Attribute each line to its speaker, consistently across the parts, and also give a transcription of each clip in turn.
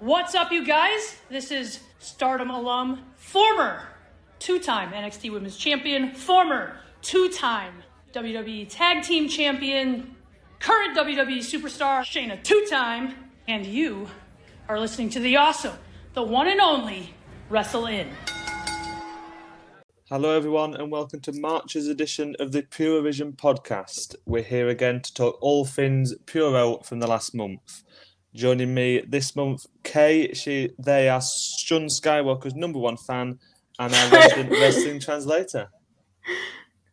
Speaker 1: What's up, you guys? This is Stardom alum, former two time NXT Women's Champion, former two time WWE Tag Team Champion, current WWE Superstar, Shayna two time, and you are listening to the awesome, the one and only WrestleInn.
Speaker 2: Hello, everyone, and welcome to March's edition of the Purovision podcast. We're here again to talk all things Puro from the last month. Joining me this month, Kay. She, they are Shun Skywalker's number one fan and our resident wrestling translator.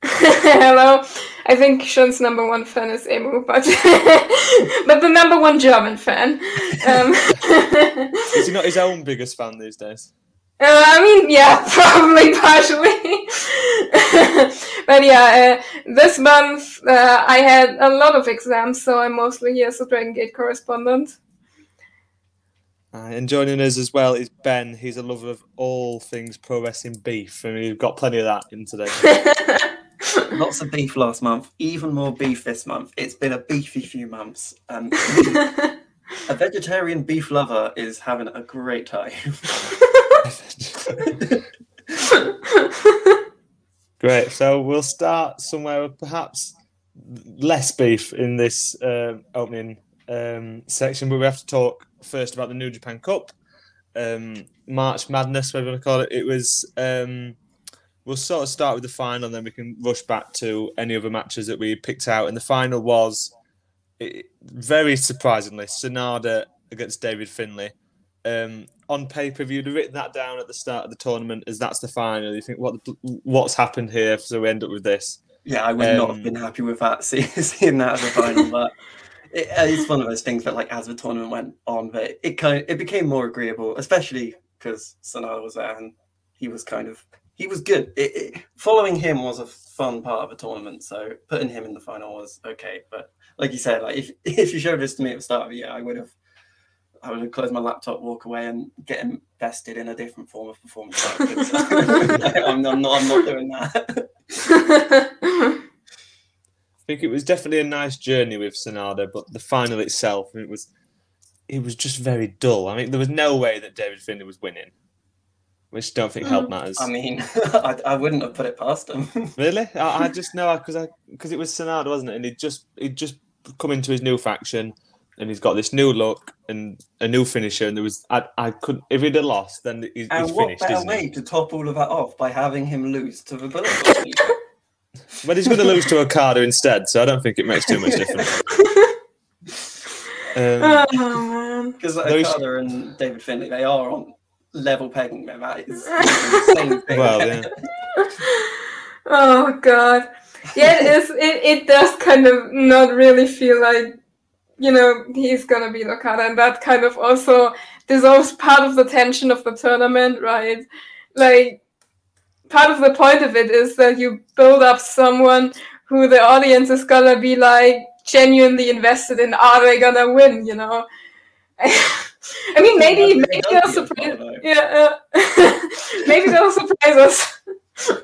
Speaker 3: Hello. I think Shun's number one fan is Emu, but but the number one German fan. Um,
Speaker 2: Is he not his own biggest fan these days?
Speaker 3: Uh, I mean, yeah, probably partially. but yeah, uh, this month uh, I had a lot of exams, so I'm mostly here as a Dragongate correspondent.
Speaker 2: Uh, and joining us as well is Ben. He's a lover of all things pro wrestling beef, and we've got plenty of that in today.
Speaker 4: Lots of beef last month, even more beef this month. It's been a beefy few months. Um, a vegetarian beef lover is having a great time.
Speaker 2: Great. So we'll start somewhere with perhaps less beef in this um opening um, section, but we have to talk first about the New Japan Cup, um, March Madness, whatever you want to call it. It was. Um, we'll sort of start with the final, and then we can rush back to any other matches that we picked out. And the final was, it, very surprisingly, Sanada against David Finlay. Um, on pay per view, you'd have written that down at the start of the tournament as that's the final. You think what the, what's happened here, so we end up with this.
Speaker 4: Yeah, I would not
Speaker 2: Um,
Speaker 4: have been happy with that, see- seeing that as a final. But it, uh, it's one of those things that, like, as the tournament went on, but it kind of, it became more agreeable, especially because Sanada was there and he was kind of he was good. It, it, following him was a fun part of the tournament, so putting him in the final was okay. But like you said, like if if you showed this to me at the start of the year, I would have. I would have closed my laptop, walk away, and get invested in a different form of performance. I'm, I'm not. I'm not doing that.
Speaker 2: I think it was definitely a nice journey with Sanada, but the final itself, it was it was just very dull. I mean, there was no way that David Finlay was winning, which I don't think helped mm, matters.
Speaker 4: I mean, I, I wouldn't have put it past him.
Speaker 2: really, I, I just know because I because it was Sanada, wasn't it? And he just he just come into his new faction, and he's got this new look and a new finisher. And there was I I couldn't if he'd have lost, then he's,
Speaker 4: and
Speaker 2: he's
Speaker 4: what
Speaker 2: finished,
Speaker 4: better
Speaker 2: isn't
Speaker 4: way
Speaker 2: he?
Speaker 4: to top all of that off by having him lose to the Bullet Club people?
Speaker 2: Well, he's going to lose to Okada instead, so I don't think it makes too much difference. Um,
Speaker 3: oh man.
Speaker 4: Because
Speaker 2: Those-
Speaker 4: Okada and David Finlay, they are on level pegging. Man. That is the same thing.
Speaker 2: well, yeah.
Speaker 3: Oh god. Yeah, it is. It, it does kind of not really feel like, you know, he's gonna beat Okada, and that kind of also dissolves part of the tension of the tournament, right? Like, part of the point of it is that you build up someone who the audience is gonna be like genuinely invested in. Are they gonna win? You know. I mean, maybe maybe they'll surprise.
Speaker 4: well.
Speaker 3: Yeah, uh, maybe they'll surprise us.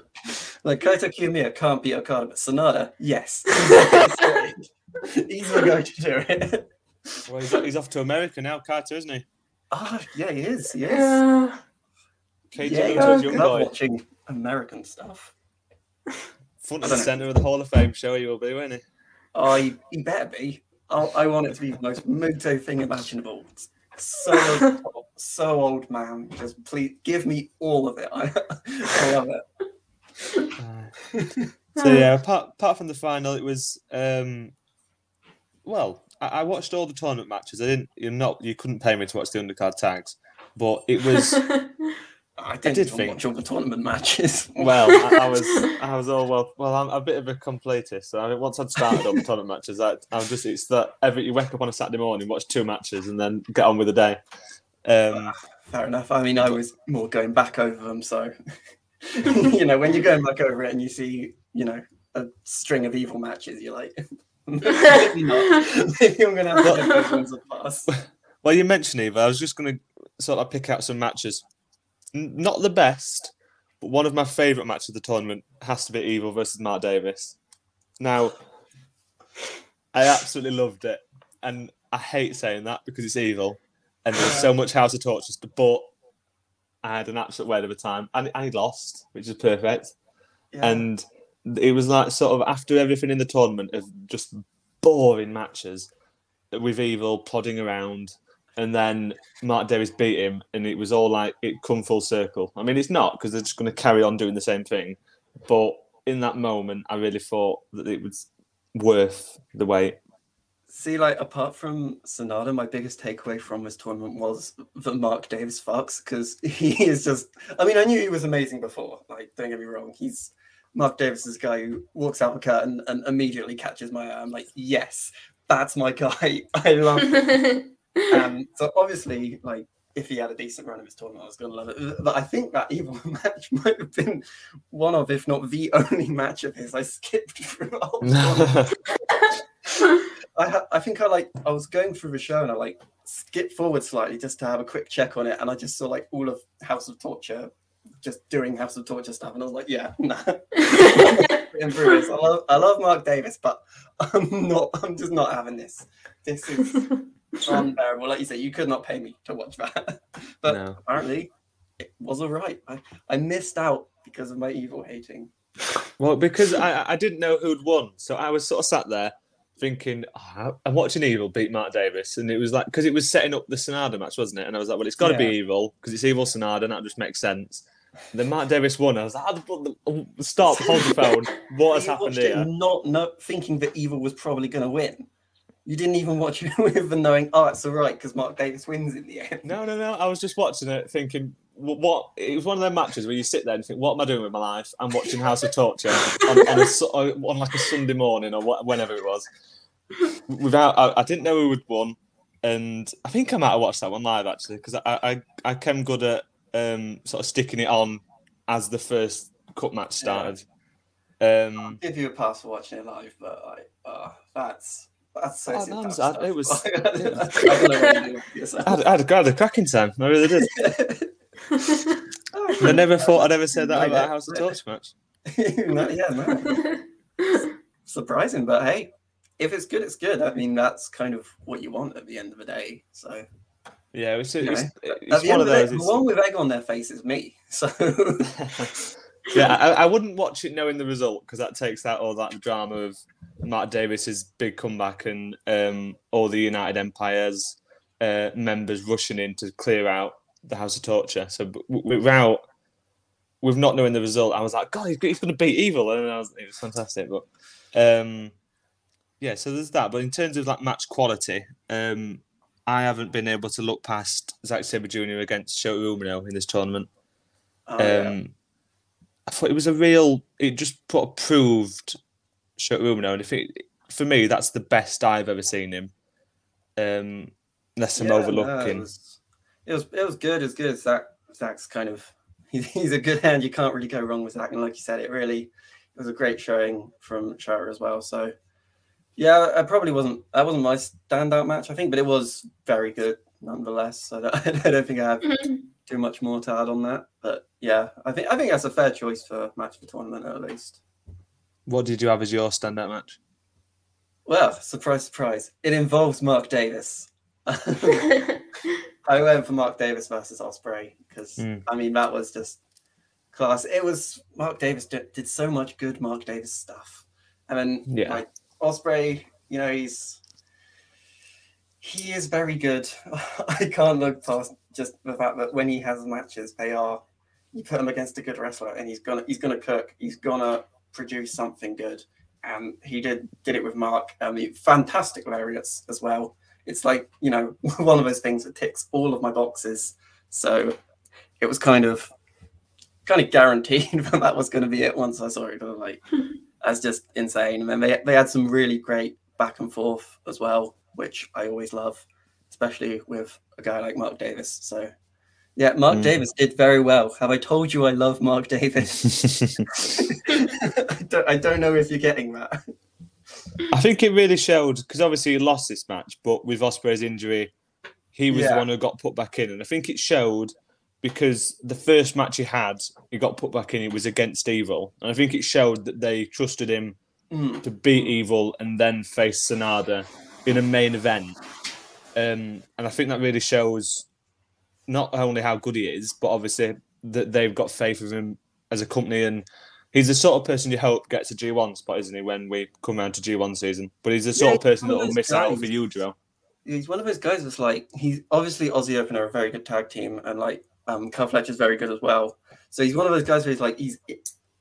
Speaker 4: Like Kaito Kiyomiya can't beat Okada, but Sanada, yes. He's the guy to do it.
Speaker 2: Well, he's, he's off to America now, Carter, isn't he?
Speaker 4: Oh, yeah, he is. He is.
Speaker 3: Yeah.
Speaker 2: KJ
Speaker 4: yeah,
Speaker 2: Luther's young
Speaker 4: I love
Speaker 2: boy.
Speaker 4: watching American stuff.
Speaker 2: Front
Speaker 4: I
Speaker 2: and centre of the Hall of Fame show he will be, won't he?
Speaker 4: Oh, he, he better be. I, I want it to be the most Muto thing imaginable. So over the top, so old man. Just please give me all of it. I, I love it.
Speaker 2: So yeah, apart, apart from the final, it was um, well, I, I watched all the tournament matches. I didn't, you're not, you couldn't pay me to watch the undercard tags, but it was
Speaker 4: I didn't
Speaker 2: did think-
Speaker 4: watch all the tournament matches.
Speaker 2: well. I, I was, I was all well. Well, I'm a bit of a completist. So I mean, once I'd started on the tournament matches, I, I'm just it's that every you wake up on a Saturday morning, watch two matches, and then get on with the day. Um,
Speaker 4: Fair enough. I mean, I was more going back over them, so you know, when you're going back over it and you see, you know, a string of evil matches, you're like, maybe not. Maybe I'm gonna have to let those ones pass.
Speaker 2: Well, you mentioned Evil. I was just going to sort of pick out some matches. Not the best, but one of my favourite matches of the tournament has to be Evil versus Mark Davis. Now, I absolutely loved it, and I hate saying that because it's evil, and there was so much House of Torture, but I had an absolute whale of a time, and, and he lost, which is perfect.
Speaker 4: Yeah.
Speaker 2: And it was like sort of after everything in the tournament of just boring matches with Evil plodding around, and then Mark Davis beat him, and it was all like it come full circle. I mean, it's not because they're just going to carry on doing the same thing, but in that moment, I really thought that it was worth the wait.
Speaker 4: See, like apart from Sanada, my biggest takeaway from this tournament was the Mark Davis Fox because he is just. I mean, I knew he was amazing before. Like, don't get me wrong, he's Mark Davis is guy who walks out the curtain and immediately catches my eye. I'm like, yes, that's my guy. I love. Him. um, so obviously, like if he had a decent run of his tournament, I was going to love it. But I think that evil match might have been one of, if not the only match of his I skipped through the whole tournament. I, I think I like I was going through the show and I like skipped forward slightly just to have a quick check on it, and I just saw like all of House of Torture just doing House of Torture stuff, and I was like, yeah, nah. I love I love Mark Davis, but I'm not. I'm just not having this. This is unbearable. Like you said, you could not pay me to watch that, but
Speaker 2: No.
Speaker 4: apparently it was all right. I, I missed out because of my evil hating.
Speaker 2: Well, because I, I didn't know who'd won, so I was sort of sat there thinking, oh, I'm watching Evil beat Mark Davis, and it was like because it was setting up the Sanada match, wasn't it? And I was like, well, it's got to be Evil because it's Evil Sanada, and that just makes sense. And then Mark Davis won. I was like, oh, the- the- stop, hold the phone. What has
Speaker 4: You
Speaker 2: happened
Speaker 4: watched it
Speaker 2: here?
Speaker 4: Not not thinking that evil was probably going to win. You didn't even watch it with the knowing, oh, it's all right because Mark Davis wins in the end.
Speaker 2: No, no, no. I was just watching it, thinking, what? what it was one of them matches where you sit there and think, what am I doing with my life? I'm watching House of Torture on, on, a, on like a Sunday morning or whenever it was. Without, I, I didn't know who had won, and I think I might have watched that one live actually because I, I, I came good at um, sort of sticking it on as the first cup match started. Um,
Speaker 4: give you a pass for watching it live, but like, uh, that's that's so.
Speaker 2: Oh, no, I'm- it was-
Speaker 4: I don't know what you do with yourself.
Speaker 2: I, had, I, had, I had a cracking time. I really did. Oh, I never thought I'd ever say that
Speaker 4: Right,
Speaker 2: about
Speaker 4: yeah.
Speaker 2: a House of Torture match.
Speaker 4: no, yeah, no. Surprising, but hey, if it's good, it's good. I mean, that's kind of what you want at the end of the day. So
Speaker 2: Yeah, it's,
Speaker 4: you know,
Speaker 2: it's, it's one of
Speaker 4: of the
Speaker 2: those.
Speaker 4: the one with egg on their face is me. So
Speaker 2: yeah, I, I wouldn't watch it knowing the result because that takes out all that drama of Mark Davis's big comeback and um, all the United Empire's uh, members rushing in to clear out the House of Torture. So without, with not knowing the result, I was like, God, he's, he's going to beat Evil, and I was, it was fantastic. But um, yeah, so there's that. But in terms of like match quality, um, I haven't been able to look past Zack Sabre Jr. against Shota Umino in this tournament.
Speaker 4: oh, yeah.
Speaker 2: I thought it was a real. It just sort of proved Shota Umino, and if it, for me, that's the best I've ever seen him. Um, unless I'm
Speaker 4: Yeah, no,
Speaker 2: overlooking.
Speaker 4: it, was, it was it was good. It was good. Zach Zach's kind of he's, he's a good hand. You can't really go wrong with Zach. And like you said, it really it was a great showing from Shara as well. So yeah, I probably wasn't that wasn't my standout match, I think, but it was very good nonetheless. So that, I don't think I have too much more to add on that. But yeah, I think I think that's a fair choice for match of the tournament at least.
Speaker 2: What did you have as your standout match?
Speaker 4: Well, surprise, surprise, it involves Mark Davis. I went for Mark Davis versus Ospreay because
Speaker 2: Mm.
Speaker 4: I mean that was just class. It was Mark Davis did, did so much good Mark Davis stuff, and then
Speaker 2: Yeah.
Speaker 4: like Ospreay, you know, he's he is very good. I can't look past just the fact that when he has matches, they are you put him against a good wrestler, and he's gonna he's gonna cook. He's gonna produce something good, and he did did it with Mark. Um, I mean, fantastic lariats as well. It's like you know one of those things that ticks all of my boxes. So it was kind of kind of guaranteed that that was going to be it once I saw it. Was like, that's just insane. And then they they had some really great back and forth as well, which I always love, especially with a guy like Mark Davis. So. Yeah, Mark
Speaker 2: Mm.
Speaker 4: Davis did very well. Have I told you I love Mark Davis? I, don't, I don't know if you're getting that.
Speaker 2: I think it really showed because obviously he lost this match, but with Ospreay's injury, he was the one who got put back in, and I think it showed because the first match he had, he got put back in. It was against Evil, and I think it showed that they trusted him
Speaker 4: Mm.
Speaker 2: to beat Evil and then face Sanada in a main event. Um, and I think that really shows not only how good he is, but obviously that they've got faith in him as a company. And he's the sort of person you hope gets a G1 spot, isn't he, when we come around to G1 season? But he's the sort
Speaker 4: Yeah,
Speaker 2: of person that will miss out
Speaker 4: guys.
Speaker 2: for you, Joe.
Speaker 4: he's one of those guys that's like he's obviously Aussie Open are a very good tag team, and like um, Kyle Fletcher's very good as well. So he's one of those guys where he's like he's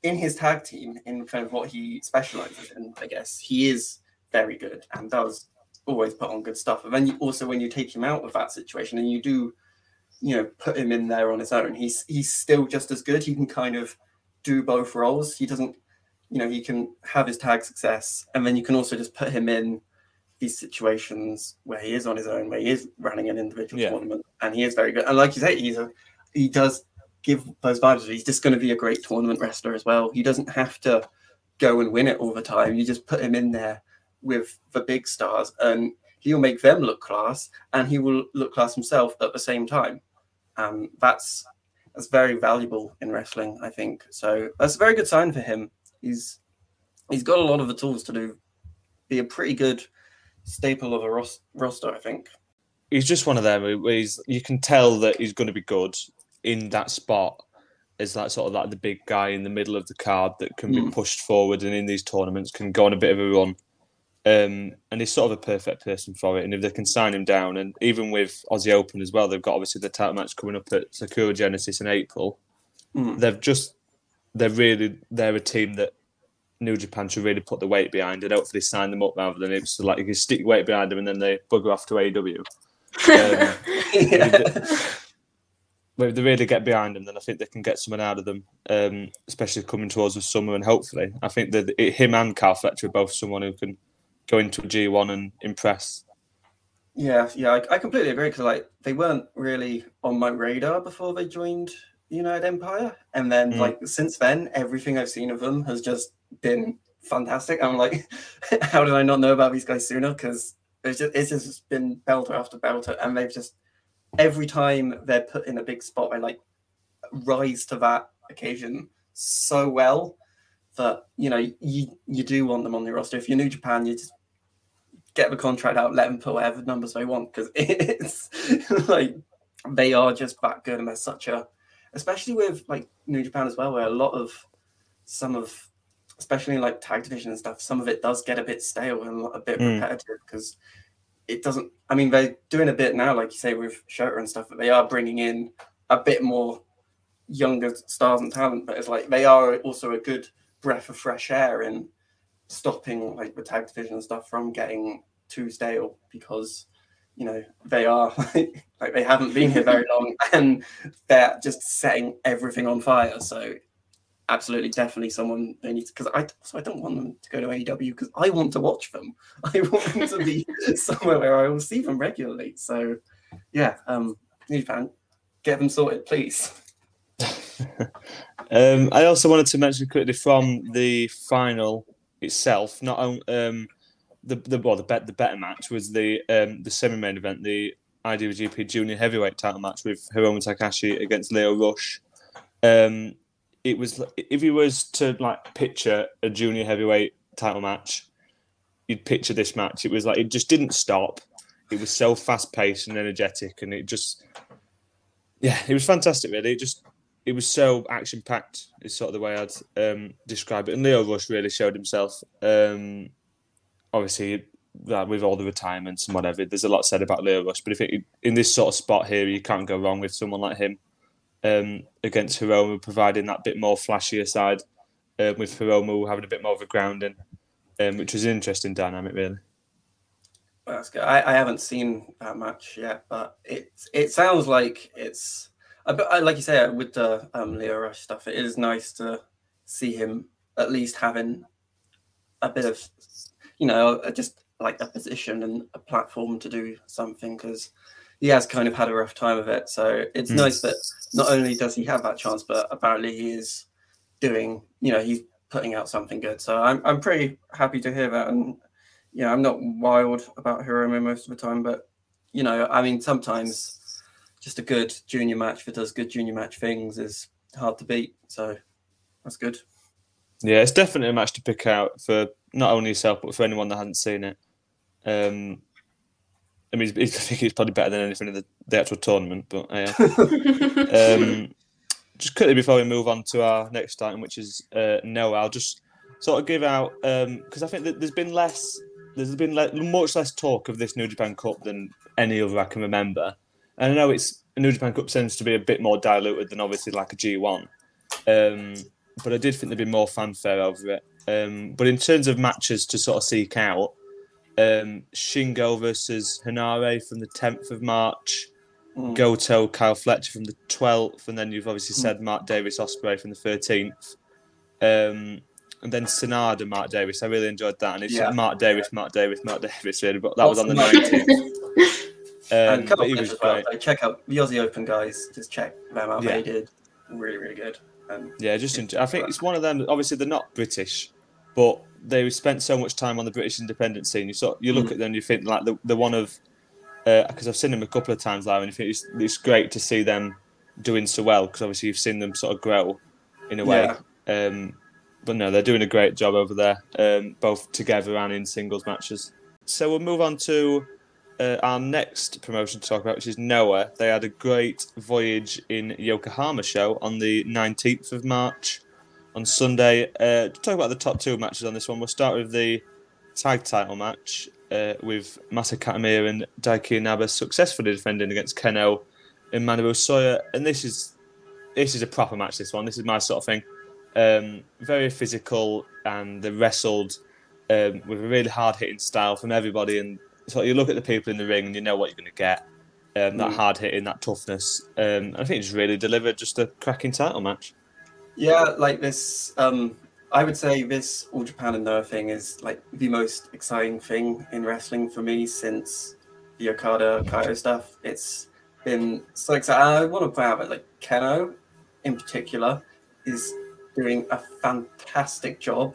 Speaker 4: in his tag team in kind of what he specializes in. I guess he is very good and does always put on good stuff. And then you, also when you take him out of that situation and you do, you know, put him in there on his own, he's he's still just as good. He can kind of do both roles. He doesn't, you know, he can have his tag success, and then you can also just put him in these situations where he is on his own, where he is running an individual
Speaker 2: Yeah.
Speaker 4: tournament, and he is very good. And like you say, he's a he does give those vibes. He's just going to be a great tournament wrestler as well. He doesn't have to go and win it all the time. You just put him in there with the big stars, and he'll make them look class, and he will look class himself at the same time. Um, that's that's very valuable in wrestling, I think. So that's a very good sign for him. He's he's got a lot of the tools to do be a pretty good staple of a ros- roster, I think.
Speaker 2: He's just one of them he's, you can tell that he's going to be good in that spot as that sort of like the big guy in the middle of the card that can be
Speaker 4: Mm.
Speaker 2: pushed forward and in these tournaments can go on a bit of a run. Um, and he's sort of a perfect person for it. And if they can sign him down, and even with Aussie Open as well, they've got obviously the title match coming up at Sakura Genesis in April.
Speaker 4: Mm.
Speaker 2: They've just they're really they're a team that New Japan should really put the weight behind and hopefully sign them up rather than it's like you can stick weight behind them and then they bugger off to AEW. Um,
Speaker 4: yeah.
Speaker 2: but if they really get behind them, then I think they can get someone out of them, um, especially coming towards the summer. And hopefully, I think that it, him and Kyle Fletcher are both someone who can go into a G1 and impress.
Speaker 4: Yeah, yeah, I, I completely agree because like they weren't really on my radar before they joined United Empire, and then
Speaker 2: Mm.
Speaker 4: like since then, everything I've seen of them has just been fantastic. I'm like, how did I not know about these guys sooner? Because it's just it's just been belter after belter, and they've just every time they're put in a big spot, they like rise to that occasion so well that you know you you do want them on your roster. If you're New Japan, you just get the contract out, let them put whatever numbers they want because it's like they are just that good and they're such a, especially with like New Japan as well, where a lot of some of, especially like tag division and stuff, some of it does get a bit stale and a bit
Speaker 2: Mm.
Speaker 4: repetitive because it doesn't. I mean, they're doing a bit now, like you say with Shota and stuff, but they are bringing in a bit more younger stars and talent. But it's like they are also a good breath of fresh air in stopping like the tag division and stuff from getting too stale because you know they are like they haven't been here very long and they're just setting everything on fire. So absolutely definitely someone they need because i so i don't want them to go to aew because i want to watch them. I want them to be somewhere where i will see them regularly. So yeah um new japan get them sorted please
Speaker 2: Um, I also wanted to mention quickly from the final itself, not on, um, the the well the bet the better match was the um, the semi main event, the IWGP Junior Heavyweight title match with Hiromu Takahashi against Lio Rush. Um, it was if you was to like picture a junior heavyweight title match, you'd picture this match. It was like it just didn't stop. It was so fast paced and energetic, and it just yeah, it was fantastic. Really, it just it was so action packed. Is sort of the way I'd um, describe it. And Lio Rush really showed himself. Um, obviously, that with all the retirements and whatever, there's a lot said about Lio Rush. But if it, in this sort of spot here, you can't go wrong with someone like him um, against Hiromu, providing that bit more flashier side. Uh, with Hiromu having a bit more of a grounding, um, which was an interesting dynamic, really.
Speaker 4: That's good. I, I haven't seen that much yet, but it it sounds like it's. But I, like you say with the um, Lio Rush stuff, it is nice to see him at least having a bit of, you know, uh, just like a position and a platform to do something because he has kind of had a rough time of it. So it's
Speaker 2: Mm.
Speaker 4: nice that not only does he have that chance, but apparently he is doing, you know, he's putting out something good. So I'm I'm pretty happy to hear that and you know, I'm not wild about Hiromu most of the time, but you know, I mean, sometimes just a good junior match that does good junior match things is hard to beat. So that's good.
Speaker 2: Yeah, it's definitely a match to pick out for not only yourself but for anyone that hasn't seen it. Um, I mean, I think it's probably better than anything in the, the actual tournament. But uh, um, just quickly before we move on to our next item, which is uh, Noah, I'll just sort of give out because um, I think that there's been less, there's been le- much less talk of this New Japan Cup than any other I can remember. And I know it's a New Japan Cup seems to be a bit more diluted than obviously like a G1. Um, but I did think there'd be more fanfare over it. Um, but in terms of matches to sort of seek out, um, Shingo versus Henare from the 10th of March, mm. Goto, Kyle Fletcher from the 12th, and then you've obviously said mm. Mark Davis Ospreay from the 13th. Um, and then Sanada, Mark Davis. I really enjoyed that. And it's yeah. Mark Davis, Mark Davis, Mark Davis, really, but that was on the 19th.
Speaker 4: Um, and Kyle Fletcher as well. Check out the Aussie Open guys. Just check them out. Yeah. They did really, really good. Um,
Speaker 2: yeah, just I think it's one of them. Obviously, they're not British, but they spent so much time on the British independent scene. You sort you look mm. at them, and you think like the the one of because uh, I've seen them a couple of times live, and you think it's, it's great to see them doing so well because obviously you've seen them sort of grow in a way. Yeah. Um, but no, they're doing a great job over there, um, both together and in singles matches. So we'll move on to uh, our next promotion to talk about, which is Noah. They had a great voyage in Yokohama show on the 19th of March on Sunday. Uh, to talk about the top two matches on this one, we'll start with the tag title match uh, with Masa Kitamiya and Daiki Inaba successfully defending against Kenoh and Manabu Soya. And this is this is a proper match. This one, this is my sort of thing. Um, very physical, and they wrestled um, with a really hard hitting style from everybody. And so you look at the people in the ring, and you know what you're going to get. Um, that mm. hard hitting, that toughness. Um, I think it just really delivered just a cracking title match.
Speaker 4: Yeah, like this. Um, I would say this All Japan and Noah thing is like the most exciting thing in wrestling for me since the Okada Kaito stuff. It's been so exciting. I want to point out that like Kenoh, in particular, is doing a fantastic job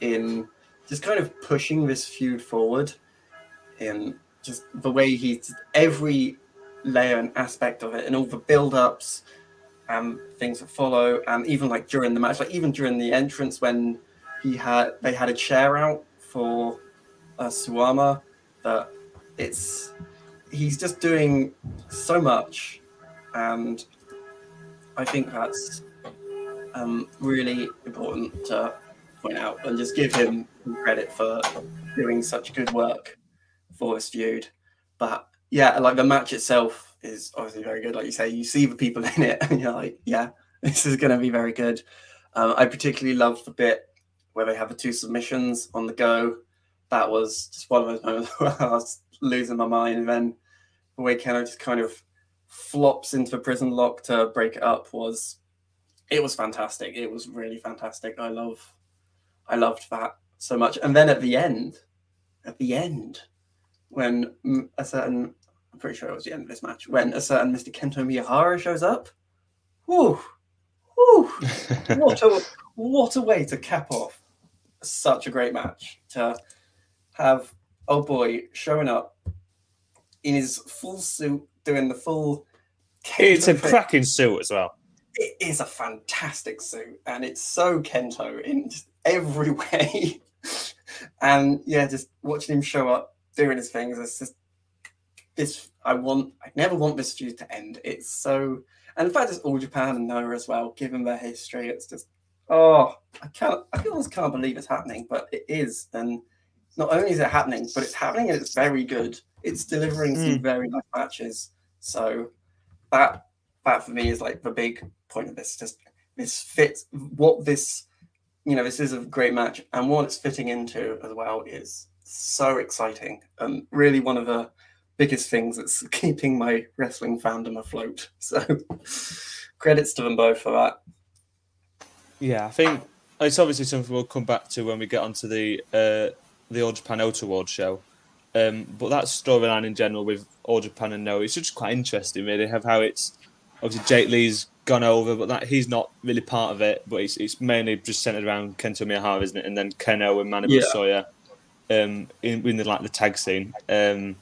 Speaker 4: in just kind of pushing this feud forward in just the way he's every layer and aspect of it and all the build-ups and things that follow, and even like during the match, like even during the entrance when he had they had a chair out for uh, Suwama, that it's he's just doing so much, and I think that's um, really important to point out and just give him credit for doing such good work for this feud. But yeah, like the match itself is obviously very good. Like you say, you see the people in it, and you're like, yeah, this is going to be very good. Um, I particularly love the bit where they have the two submissions on the go. That was just one of those moments where I was losing my mind. And then the way Kenoh just kind of flops into the prison lock to break it up was it was fantastic. It was really fantastic. I love I loved that so much. And then at the end, at the end, when a certain I'm pretty sure it was the end of this match when a certain Mr. Kento Miyahara shows up. Whew, whew, what a what a way to cap off such a great match to have oh boy showing up in his full suit doing the full.
Speaker 2: Kento it's a thing. cracking suit as well.
Speaker 4: It is a fantastic suit, and it's so Kento in just every way. and yeah, just watching him show up doing his things, it's just this I want I never want this feud to end. It's so and in fact it's all Japan and Noah as well, given their history. It's just oh I can't I almost can't believe it's happening, but it is. And not only is it happening, but it's happening and it's very good. It's delivering mm. some hmm. very nice matches. So that that for me is like the big point of this. Just this fits what this you know, this is a great match, and what it's fitting into as well is so exciting and really one of the biggest things that's keeping my wrestling fandom afloat. So credits to them both for that.
Speaker 2: Yeah, I think it's obviously something we'll come back to when we get onto the uh, the All Japan Auto Award show. Um, but that storyline in general with All Japan and Noah, it's just quite interesting, really, have how it's obviously Jake Lee's gone over, but that he's not really part of it. But it's, it's mainly just centered around Kento Miyahara, isn't it? And then Kenoh and Manabu yeah. Soya um, in, in the, like the tag scene. Um,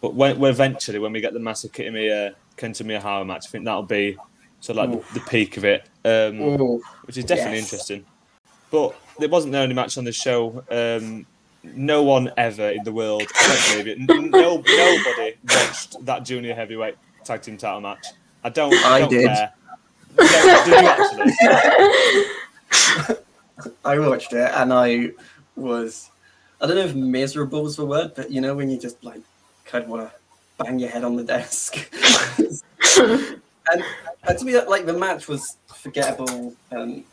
Speaker 2: but when, when eventually, when we get the Masa Kitamiya Kento Miyahara match, I think that'll be sort of like the, the, peak of it, um, which is definitely yes. interesting. But it wasn't the only match on the show. Um, no one ever in the world, except maybe, n- no, nobody watched that junior heavyweight tag team title match. I don't. I,
Speaker 4: I
Speaker 2: don't
Speaker 4: did.
Speaker 2: Care. Yeah, did?
Speaker 4: I watched it and I was, I don't know if miserable is the word, but you know when you just like kind of want to bang your head on the desk. and, and to me, like the match was forgettable and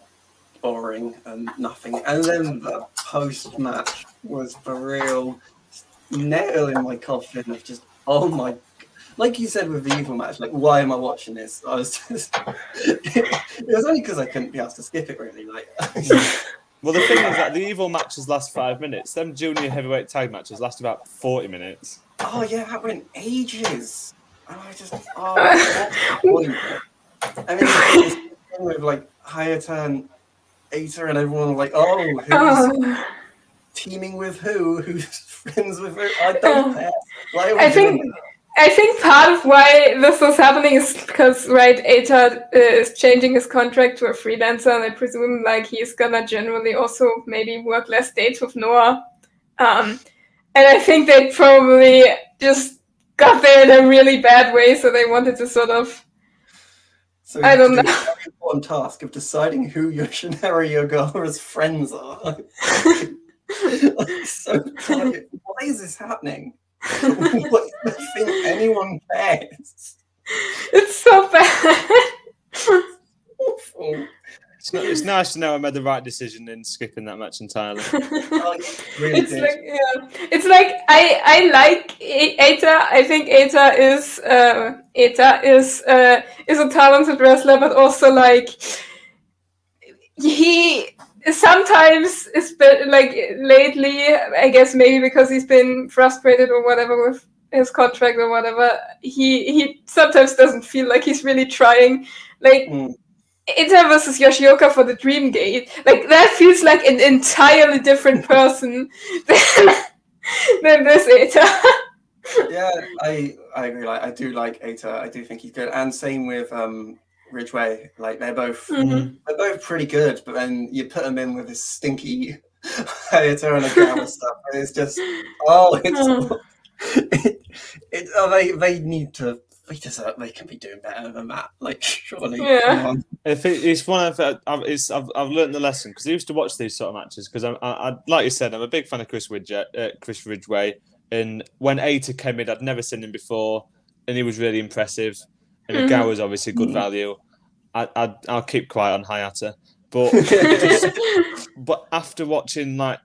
Speaker 4: boring and nothing. And then the post match was the real nail in my coffin of just, oh my. Like you said with the evil match, like why am I watching this? I was just. it was only because I couldn't be asked to skip it, really. Like,
Speaker 2: Well, the thing is that the evil matches last five minutes. Them junior heavyweight tag matches last about forty minutes.
Speaker 4: oh yeah, that went ages. And I just, oh, what's the? I mean, it's with like Hayata and Eita and everyone like, oh, who's
Speaker 3: Oh,
Speaker 4: teaming with who? Who's friends with who? I don't
Speaker 3: Oh.
Speaker 4: care. Why are we
Speaker 3: I think
Speaker 4: doing
Speaker 3: I think part of why this was happening is because right, Eita uh, is changing his contract to a freelancer, and I presume like he's gonna generally also maybe work less dates with Noah. Um, and I think they probably just got there in a really bad way, so they wanted to sort of
Speaker 4: So
Speaker 3: I don't
Speaker 4: do
Speaker 3: know.
Speaker 4: the very important task of deciding who your Yoshinari Ogawa's friends are. I'm so tired. Why is this happening? what do you think anyone cares?
Speaker 3: it's so bad.
Speaker 2: It's, not, it's nice to know I made the right decision in skipping that match entirely.
Speaker 4: Oh, really
Speaker 3: it's
Speaker 4: did.
Speaker 3: like yeah, it's like I I like Eita. I think Eita is uh, Eita is uh, is a talented wrestler, but also like he sometimes is been like lately. I guess maybe because he's been frustrated or whatever with his contract or whatever. He he sometimes doesn't feel like he's really trying. Like
Speaker 4: Mm.
Speaker 3: Eita versus Yoshioka for the Dream Gate. Like that feels like an entirely different person than, than this Eita.
Speaker 4: yeah, I I agree. Like I do like Eita. I do think he's good, and same with um Ridgeway. Like they're both
Speaker 3: Mhm.
Speaker 4: they're both pretty good, but then you put them in with this stinky Eita and Ogawa stuff, and it's just oh, it's it, it, oh, they they need to. They deserve. They can be doing better than that. Like surely.
Speaker 3: Yeah.
Speaker 4: on.
Speaker 2: If it, it's one of I've, it's, I've, I've learned the lesson because I used to watch these sort of matches because I'm I, I, like you said I'm a big fan of Chris Widget, uh, Chris Ridgeway, and when Eita came in I'd never seen him before and he was really impressive and
Speaker 3: Mhm.
Speaker 2: mm was obviously good value. I, I I'll keep quiet on Hayata, but just, but after watching like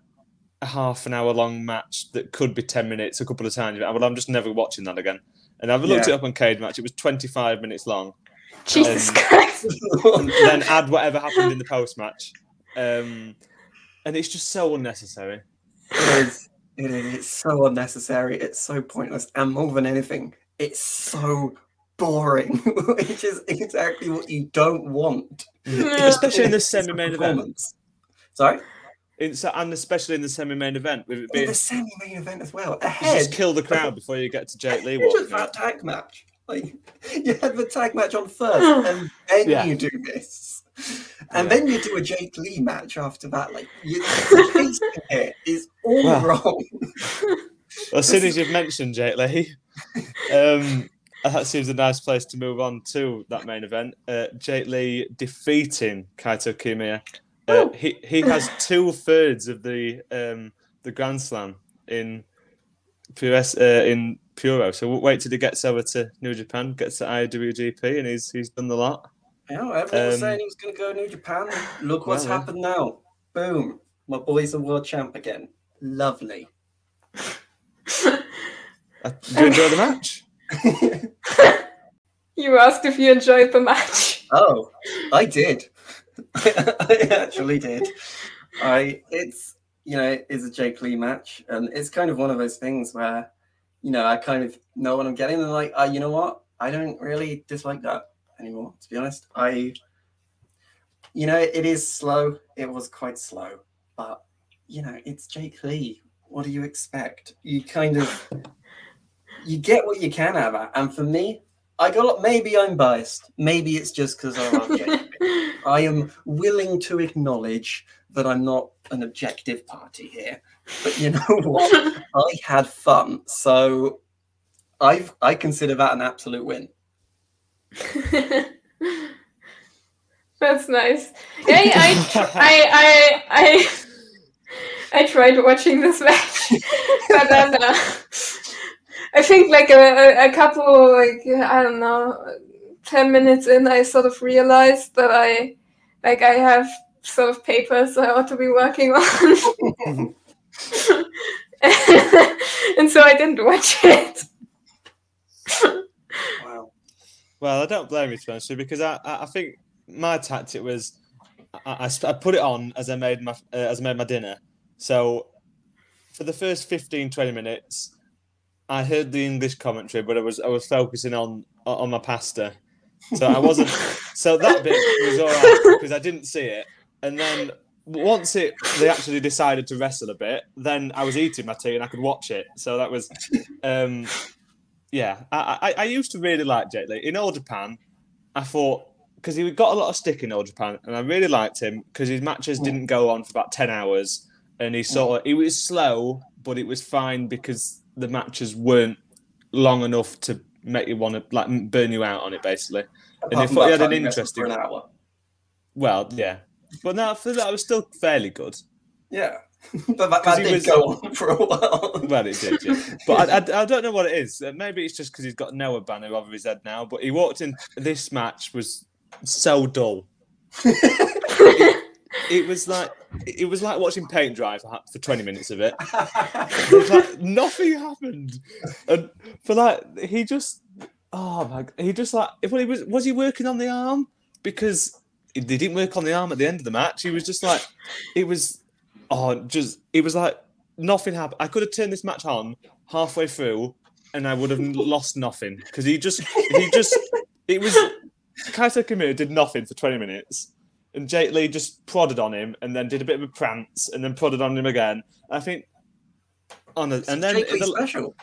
Speaker 2: a half an hour long match that could be ten minutes a couple of times, well I'm just never watching that again. And I've looked
Speaker 4: Yeah.
Speaker 2: it up on Cagematch. It was 25 minutes long
Speaker 3: Jesus
Speaker 2: Um,
Speaker 3: Christ.
Speaker 2: then add whatever happened in the post match. Um, and it's just so unnecessary.
Speaker 4: It is. It is. It's so unnecessary. It's so pointless. And more than anything, it's so boring, which is exactly what you don't want.
Speaker 3: Yeah.
Speaker 2: Especially in the semi-main event.
Speaker 4: performance. Sorry?
Speaker 2: It's, and especially in the semi-main event, with it
Speaker 4: In
Speaker 2: being
Speaker 4: the semi main event as well.
Speaker 2: you
Speaker 4: Ahead.
Speaker 2: just kill the crowd before you get to Jake Lee
Speaker 4: It's
Speaker 2: walking
Speaker 4: just that tag match. Like you had the tag match on first, and then
Speaker 2: Yeah.
Speaker 4: you do this, and
Speaker 2: Yeah.
Speaker 4: then you do a Jake Lee match after that. Like you, the pacing here is all
Speaker 2: Well,
Speaker 4: wrong.
Speaker 2: As soon as you've mentioned Jake Lee, um, that seems a nice place to move on to that main event. Uh, Jake Lee defeating Kaito Kiyomiya. Uh, he he has two thirds of the um, the Grand Slam in Pures, uh, in Puro. So we'll wait till he gets over to New Japan, gets to IWGP, and he's he's done the lot.
Speaker 4: Yeah, everyone was
Speaker 2: Um,
Speaker 4: saying he was going to go to New Japan. Look what's
Speaker 2: well, yeah.
Speaker 4: happened now. Boom. My boy's a world champ again. Lovely.
Speaker 2: Uh, do you enjoy the match?
Speaker 3: You asked if you enjoyed the match.
Speaker 4: oh, I did. I actually did. I it's you know it's a Jake Lee match, and it's kind of one of those things where you know I kind of know what I'm getting, and like, uh, you know what, I don't really dislike that anymore. To be honest, I you know it is slow. It was quite slow, but you know it's Jake Lee. What do you expect? You kind of you get what you can out of it, and for me. I got maybe I'm biased. Maybe it's just because I love Jake. I am willing to acknowledge that I'm not an objective party here. But you know what? I had fun, so I I consider that an absolute win.
Speaker 3: That's nice. Yeah, I, I, I, I, I tried watching this match, but then uh, I think like a, a couple, like I don't know, ten minutes in, I sort of realized that I, like, I have sort of papers I ought to be working on, and so I didn't watch it.
Speaker 4: Wow.
Speaker 2: Well, I don't blame you, to be honest with you, because I, I I think my tactic was I, I, I put it on as I made my uh, as I made my dinner. So for the first 15, 20 minutes, I heard the English commentary, but I was I was focusing on on my pasta. So I wasn't. so that bit was all right because I didn't see it, and then once it they actually decided to wrestle a bit, then I was eating my tea and I could watch it. So that was, um, yeah. I, I I used to really like Jake Lee in All Japan. I thought because he got a lot of stick in All Japan, and I really liked him because his matches didn't go on for about ten hours, and he sort of he was slow, but it was fine because the matches weren't long enough to make you want to like burn you out on it, basically. And
Speaker 4: Apart
Speaker 2: if
Speaker 4: from
Speaker 2: he
Speaker 4: that
Speaker 2: had an
Speaker 4: time he wrestled
Speaker 2: interesting,
Speaker 4: an hour.
Speaker 2: well, yeah, but no, for that was still fairly good.
Speaker 4: Yeah, but that, that did
Speaker 2: was-
Speaker 4: go on for a while.
Speaker 2: Well, it did, yeah. But I, I, I don't know what it is. Uh, Maybe it's just because he's got Noah banner over his head now. But he walked in. This match was so dull. It was like it was like watching paint dry for, for twenty minutes of it. It was like nothing happened, and for like he just oh my he just like if he was was he working on the arm because he didn't work on the arm at the end of the match. He was just like it was oh just it was like nothing happened. I could have turned this match on halfway through and I would have lost nothing because he just he just it was Kaito Kimura did nothing for twenty minutes. And Jake Lee just prodded on him and then did a bit of a prance and then prodded on him again. I think on a, and then the-
Speaker 4: special.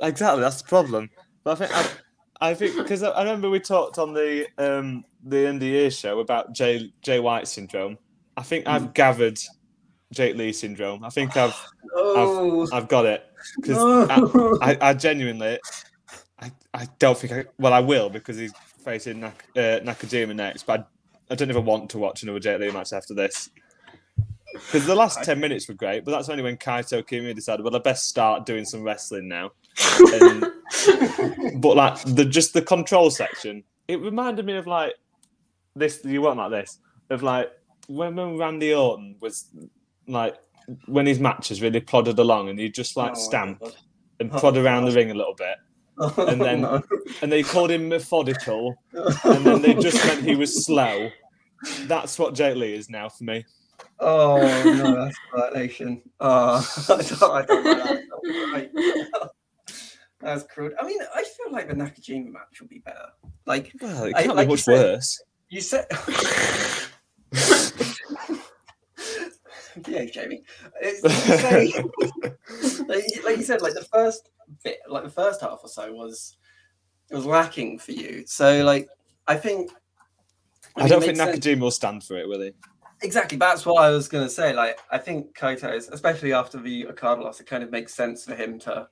Speaker 2: Exactly, that's the problem. But I think I, I think because I, I remember we talked on the um the NDA show about Jay Jay White syndrome. I think I've gathered Jake Lee syndrome. I think I've
Speaker 4: Oh,
Speaker 2: I've got it because
Speaker 4: no.
Speaker 2: I, I genuinely I, I don't think I well I will because he's facing Nak, uh, Nakajima next, but I, don't even want to watch another Jake Lee match after this. Because the last ten minutes were great, but that's only when Kaito Kimi decided, well, I best start doing some wrestling now. And, but like the just the control section, it reminded me of like this. You won't like this of like when, when Randy Orton was like when his matches really plodded along and he just like
Speaker 4: Oh,
Speaker 2: stamp and
Speaker 4: Oh,
Speaker 2: prod around the ring a little bit, And then-
Speaker 4: no.
Speaker 2: and they called him methodical, and then they just meant he was slow. That's what Jake Lee is now for me.
Speaker 4: Oh no, that's a violation. Oh, I don't, I don't like that. That's crude. I mean, I feel like the Nakajima match will be better. Like
Speaker 2: Well, it
Speaker 4: I-
Speaker 2: can't
Speaker 4: like
Speaker 2: be
Speaker 4: you
Speaker 2: much
Speaker 4: said-
Speaker 2: worse.
Speaker 4: you said. Yeah, Jamie. It's, you like, you- like you said, like the first bit, like the first half or so was was lacking for you. So, like, I think.
Speaker 2: I
Speaker 4: mean,
Speaker 2: don't think
Speaker 4: makes sense-
Speaker 2: Nakajima will stand for it, will he?
Speaker 4: Exactly, that's what I was going to say. Like, I think Kaito's, especially after the Okada loss, it kind of makes sense for him to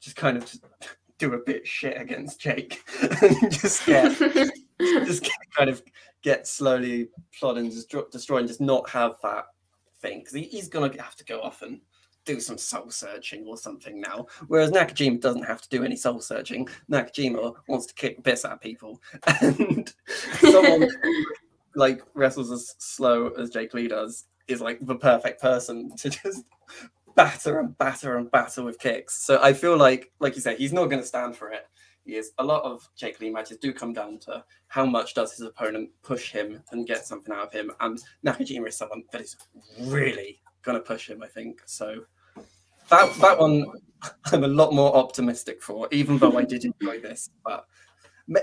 Speaker 4: just kind of just do a bit shit against Jake and just get, just get, kind of get slowly plod and destroy, destroy and just not have that thing because he, he's going to have to go off and do some soul searching or something now. Whereas Nakajima doesn't have to do any soul searching. Nakajima wants to kick piss of people, and someone like wrestles as slow as Jake Lee does is like the perfect person to just batter and batter and batter with kicks. So I feel like, like you said, he's not going to stand for it. Is. A lot of Jake Lee matches do come down to how much does his opponent push him and get something out of him. And Nakajima is someone that is really going to push him. I think so. That that one, I'm a lot more optimistic for, even though I did enjoy this. But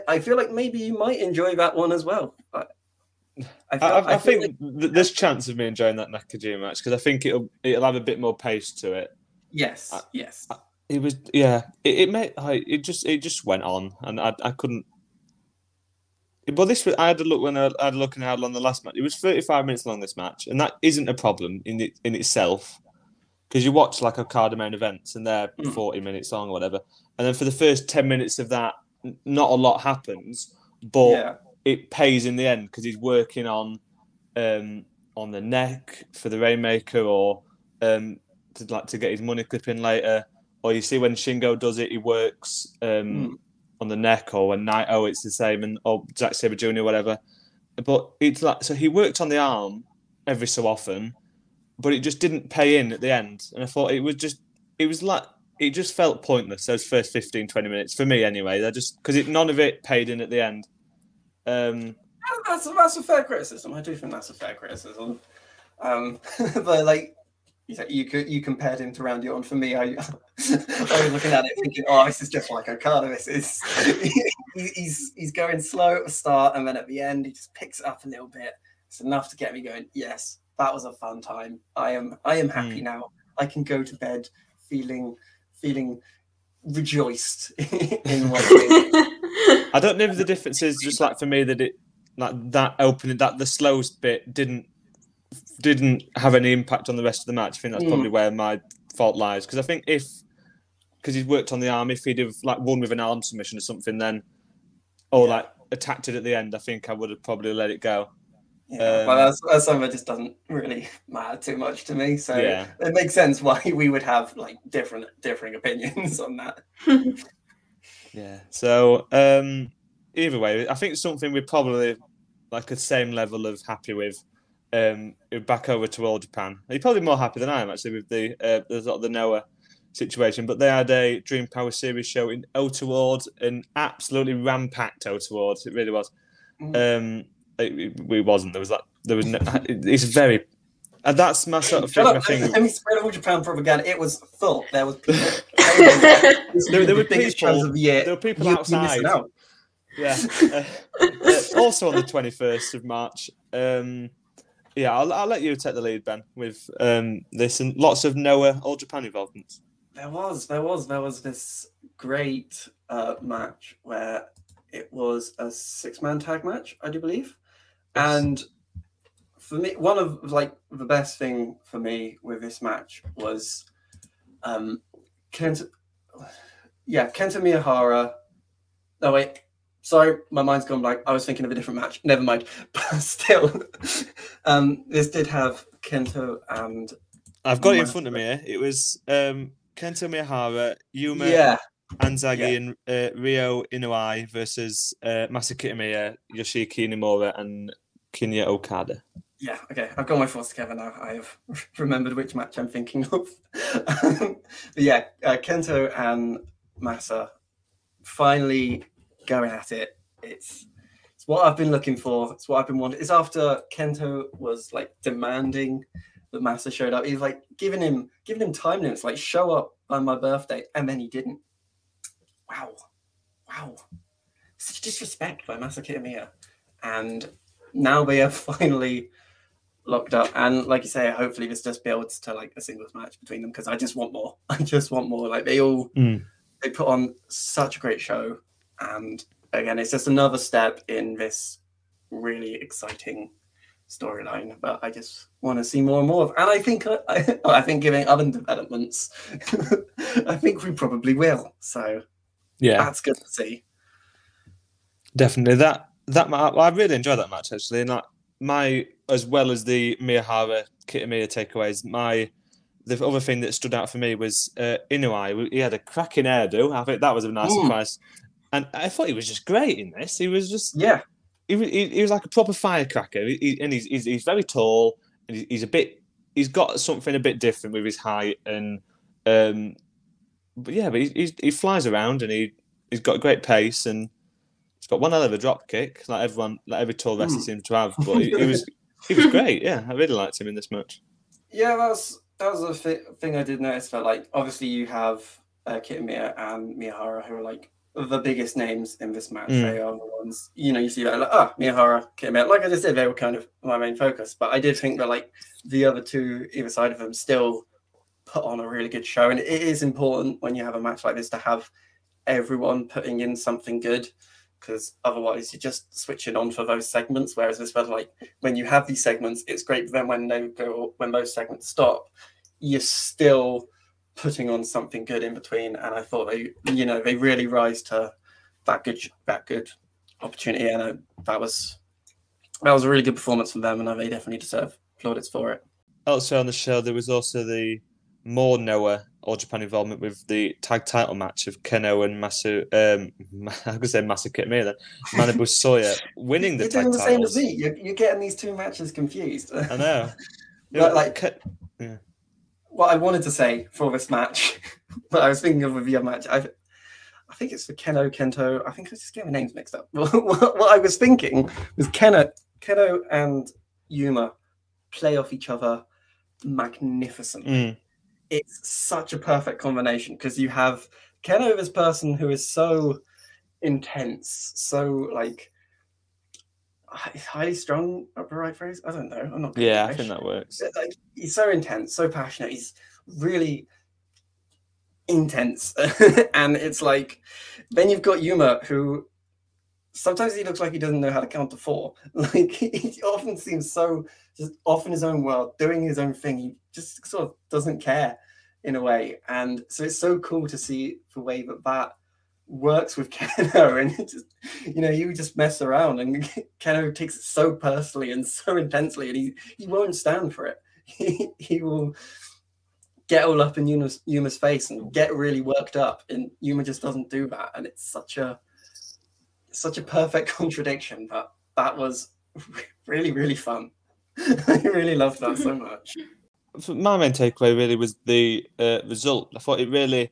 Speaker 4: I feel like maybe you might enjoy that one as well. I, I,
Speaker 2: I,
Speaker 4: feel-
Speaker 2: I, I
Speaker 4: feel
Speaker 2: think
Speaker 4: like-
Speaker 2: th- there's chance of me enjoying that Nakajima match because I think it'll it'll have a bit more pace to it.
Speaker 4: yes,
Speaker 2: I-
Speaker 4: yes.
Speaker 2: It was yeah. It, it made I it just it just went on and I I couldn't. But this was I had a look when I, I had a look at how long the last match. It was 35 minutes long this match, and that isn't a problem in it in itself. because you watch like Okada main events and they're
Speaker 4: Mm.
Speaker 2: 40 minutes long or whatever. And then for the first 10 minutes of that, not a lot happens, but
Speaker 4: yeah,
Speaker 2: it pays in the end because he's working on um, on the neck for the Rainmaker or um, to like to get his money clip in later. Or you see when Shingo does it, he works um,
Speaker 4: Mm.
Speaker 2: on the neck, or when Naito, it's the same, and or Zack Sabre Jr. whatever. But it's like so he worked on the arm every so often, but it just didn't pay in at the end. And I thought it was just it was like it just felt pointless those first 15 20 minutes for me anyway they're just because it none of it paid in at the end um
Speaker 4: that's that's a fair criticism. I do think that's a fair criticism. Um, but like you could you compared him to Randy Orton. For me, I, I was looking at it thinking, oh, this is just like Okada. This is he's he's going slow at the start, and then at the end, he just picks it up a little bit. It's enough to get me going. Yes, that was a fun time. I am I am happy hmm. now. I can go to bed feeling feeling rejoiced in what
Speaker 2: i don't know if the difference is just like for me that it like that opening that the slowest bit didn't didn't have any impact on the rest of the match i think that's
Speaker 4: Mm.
Speaker 2: probably where my fault lies because i think if because he's worked on the arm if he'd have like won with an arm submission or something then or
Speaker 4: Yeah.
Speaker 2: like attacked it at the end i think i would have probably let it go
Speaker 4: Yeah,
Speaker 2: Um,
Speaker 4: but that's, that's something that just doesn't really matter too much to me. So
Speaker 2: Yeah.
Speaker 4: it makes sense why we would have like different differing opinions on that.
Speaker 2: Yeah. So um, either way, I think something we're probably like the same level of happy with. Um, back over to All Japan. You're probably more happy than I am actually with the uh, the, sort of the Noah situation. But they had a Dream Power Series show in Ota Ward, an absolutely ram-packed Ota Ward. It really was. Um, it, it- it wasn't. There was like there was no. It's very. And that's my sort of thing.
Speaker 4: Shut
Speaker 2: I
Speaker 4: up!
Speaker 2: think
Speaker 4: Let me spread all Japan propaganda. It was full. There was people.
Speaker 2: There- there were
Speaker 4: the
Speaker 2: people-
Speaker 4: shows of the year.
Speaker 2: there were people
Speaker 4: You-
Speaker 2: outside.
Speaker 4: missing out.
Speaker 2: Yeah. Uh, uh, also on the 21st of March. Um, yeah, I'll, I'll let you take the lead, Ben, with um, this and lots of Noah All Japan involvements.
Speaker 4: There was, there was, there was this great uh, match where it was a six-man tag match, I do believe,
Speaker 2: Yes.
Speaker 4: and for me, one of like the best thing for me with this match was, um, Kenta, yeah, Kenta Miyahara. No wait, sorry, my mind's gone blank. I was thinking of a different match. Never mind. But still, um, this did have Kento and
Speaker 2: I've got it in front of me. It was um, Kento Miyahara, Yuma
Speaker 4: yeah,
Speaker 2: Anzagi,
Speaker 4: yeah.
Speaker 2: and uh, Rio Inoue versus uh, Masa Kitamiya, Yoshiki Nimura, and Kinya Okada.
Speaker 4: Yeah, okay. I've got my thoughts together now. I have remembered which match I'm thinking of. but yeah, uh, Kento and Massa finally going at it. It's it's what I've been looking for. It's what I've been wanting. It's after Kento was like demanding that Massa showed up. He's like giving him giving him time limits, like show up by my birthday, and then he didn't. Wow, wow, such disrespect by Masa Kitamiya. And now they are finally locked up and like you say hopefully this just builds to like a singles match between them because i just want more i just want more like they all
Speaker 2: Mm.
Speaker 4: they put on such a great show and again it's just another step in this really exciting storyline but i just want to see more and more of and i think uh, i, I think giving other developments i think we probably will so
Speaker 2: Yeah,
Speaker 4: that's good to see
Speaker 2: definitely. That that ma- I really enjoyed that match actually, and like my as well as the Miyahara Kitamiya takeaways, my the other thing that stood out for me was uh, Inoue. He had a cracking hairdo. I think that was a nice
Speaker 4: Mm.
Speaker 2: surprise, and I thought he was just great in this. He was just
Speaker 4: yeah
Speaker 2: he, was- he, he was like a proper firecracker, he, and he's, he's he's very tall, and he's, he's a bit he's got something a bit different with his height, and um, but yeah, but he he's, he flies around and he he's got a great pace and he's got one hell of a drop kick, like everyone, like every tall wrestler
Speaker 4: Hmm.
Speaker 2: seems to have. But he, he was he was great. Yeah, I really liked him in this match.
Speaker 4: Yeah, that's that was a thi- thing I did notice. That like obviously you have uh, Kitamiya and Miyahara who are like the biggest names in this match.
Speaker 2: Mm.
Speaker 4: They are the ones you know you see that like ah Miyahara out. Like I just said, they were kind of my main focus. But I did think that like the other two either side of them still put on a really good show, and it is important when you have a match like this to have everyone putting in something good. Because otherwise, you're just switching on for those segments. Whereas this was like when you have these segments, it's great. But then when they go, when those segments stop, you're still putting on something good in between. And I thought they, you know, they really rise to that good, that good opportunity, and uh, that was that was a really good performance from them, and they definitely deserve plaudits for it.
Speaker 2: Also on the show, there was also the more Noah All Japan involvement with the tag title match of Kenoh and Masu. Um, I'm gonna say Masakitme then. Manabu Soya winning the
Speaker 4: You're
Speaker 2: tag
Speaker 4: doing the same as me. You're, you're getting these two matches confused.
Speaker 2: I know.
Speaker 4: But, like-
Speaker 2: Ke-
Speaker 4: what I wanted to say for this match, but I was thinking of a VR match. I, I think it's for Kenoh Kento. I think I just get my names mixed up. what, what I was thinking was Kenoh, Kenoh and Yuma play off each other magnificently.
Speaker 2: Mm,
Speaker 4: It's such a perfect combination because you have Kenoh, this person who is so intense, so like highly strung. Up the right phrase? I don't know. I'm not.
Speaker 2: yeah, I think that works.
Speaker 4: like he's so intense, so passionate. He's really intense, and it's like then you've got Yuma who sometimes he looks like he doesn't know how to count to four. Like he often seems so just off in his own world, doing his own thing. He just sort of doesn't care in a way, and so it's so cool to see the way that that works with Kenoh and just you know you just mess around and Kenoh takes it so personally and so intensely and he he won't stand for it. He, he will get all up in Yuma's, Yuma's face and get really worked up and Yuma just doesn't do that and it's such a such a perfect contradiction but that was really really fun. I really loved that so much.
Speaker 2: My main takeaway really was the uh, result. I thought it really,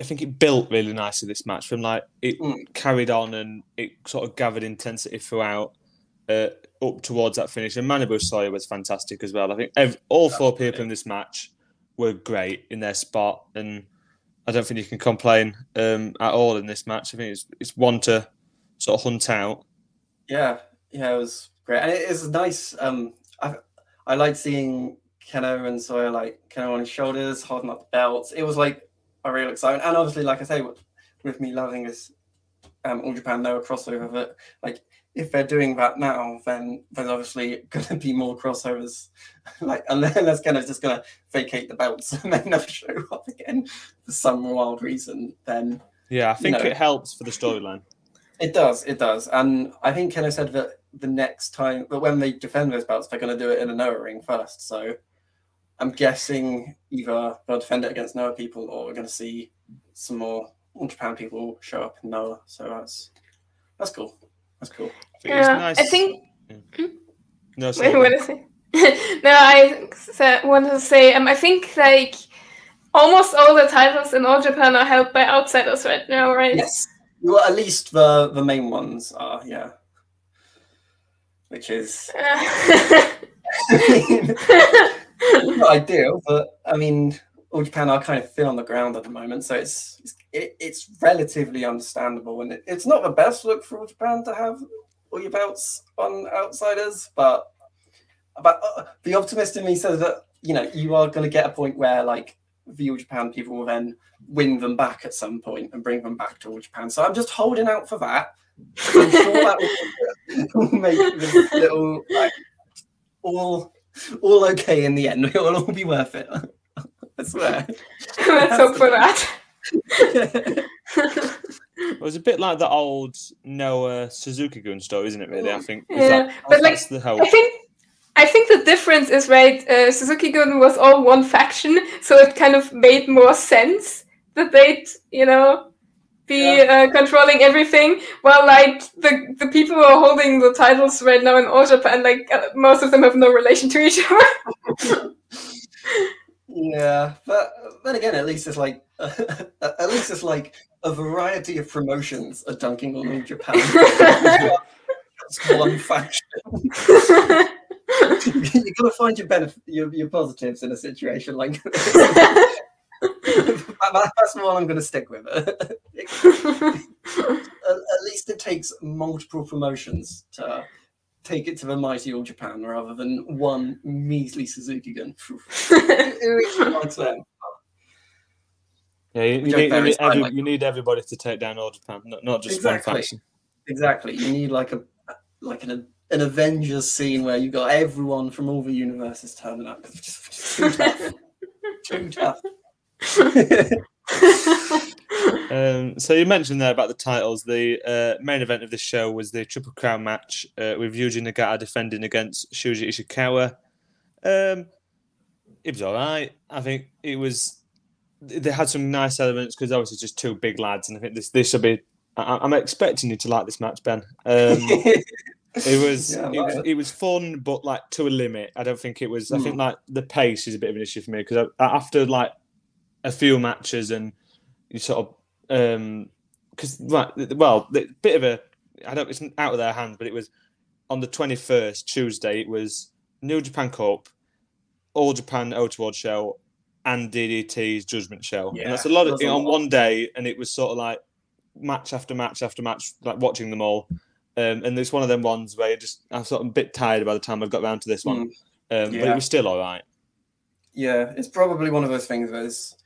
Speaker 2: I think it built really nicely this match. From like it
Speaker 4: Mm.
Speaker 2: carried on and it sort of gathered intensity throughout, uh, up towards that finish. And Manabu Soya was fantastic as well. I think ev- all four people in this match were great in their spot, and I don't think you can complain um, at all in this match. I think it's it's one to sort of hunt out.
Speaker 4: Yeah, yeah, it was great, and it is nice. Um, I I like seeing Kenoh and Soya like Kenoh on his shoulders, holding up the belts. It was like a real excitement, and obviously, like I say, with, with me loving this um, All Japan Noah crossover, that like if they're doing that now, then there's obviously going to be more crossovers. like unless, unless Kenoh's just going to vacate the belts and then never show up again for some wild reason, then
Speaker 2: Yeah, I think
Speaker 4: know.
Speaker 2: it helps for the storyline.
Speaker 4: it does, it does. And I think Kenoh said that the next time, that when they defend those belts, they're going to do it in a Noah ring first. So I'm guessing either they'll defend it against Noah people or we're going to see some more All Japan people show up in Noah. So that's that's cool. That's cool.
Speaker 2: I think
Speaker 3: Yeah,
Speaker 2: nice.
Speaker 3: I think.
Speaker 2: No,
Speaker 3: Wait,
Speaker 2: sorry.
Speaker 3: what is it? no, I sa- wanted to say. Um, I think like almost all the titles in all Japan are held by outsiders right now, right?
Speaker 4: Yes. Well, at least the the main ones are, yeah. Which is not ideal, but I mean, all Japan are kind of thin on the ground at the moment, so it's it's, it, it's relatively understandable, and it, it's not the best look for all Japan to have all your belts on outsiders, but but uh, the optimist in me says that you know you are going to get a point where like the all Japan people will then win them back at some point and bring them back to all Japan. So I'm just holding out for that. I'm sure that will make this little like all all okay in the end. It will all be worth it. I swear.
Speaker 3: Let's hope for that.
Speaker 2: It was a bit like the old Noah Suzuki Gun story, isn't it? Really, I think. Was
Speaker 3: Yeah,
Speaker 2: that,
Speaker 3: but, like,
Speaker 2: the hope.
Speaker 3: I think I think the difference is right. Uh, Suzuki Gun was all one faction, so it kind of made more sense that they'd you know be uh, controlling everything. While like the the people who are holding the titles right now in all Japan, like uh, most of them have no relation to each other.
Speaker 4: Yeah, but then again, at least it's like at least it's like a variety of promotions are dunking on all Japan. It's one faction. you gotta find your benefit, your, your positives in a situation like this. That- That's the one I'm gonna stick with. at, at least it takes multiple promotions to take it to the mighty all Japan rather than one measly Suzuki gun. it really likes them.
Speaker 2: yeah, you, you need, you, need every,
Speaker 4: like-
Speaker 2: you need everybody to take down all Japan, not, not just
Speaker 4: Exactly.
Speaker 2: one faction.
Speaker 4: Exactly. You need like a like an an Avengers scene where you got everyone from all the universes turning up. 'cause it's just, it's too tough. True tough.
Speaker 2: Um, so you mentioned there about the titles. The uh, main event of this show was the Triple Crown match uh, with Yuji Nagata defending against Shuji Ishikawa. Um, it was all right. I think it was. They had some nice elements because obviously just two big lads, and I think this this should be. I, I'm expecting you to like this match, Ben. Um, it was
Speaker 4: Yeah,
Speaker 2: it, was
Speaker 4: it.
Speaker 2: it was fun, but like to a limit. I don't think it was. I think
Speaker 4: Mm.
Speaker 2: like the pace is a bit of an issue for me because after like a few matches and you sort of um because right well the bit of a I don't it's out of their hands, but it was on the twenty first Tuesday. It was New Japan Cup, All Japan O World Show, and DDT's Judgment Show.
Speaker 4: Yeah,
Speaker 2: and that's a lot of
Speaker 4: a
Speaker 2: on one day, and it was sort of like match after match after match, like watching them all. Um, and it's one of them ones where you just I'm sort of a bit tired by the time I've got round to this one, um, but it was still all right.
Speaker 4: Yeah, it's probably one of those things where is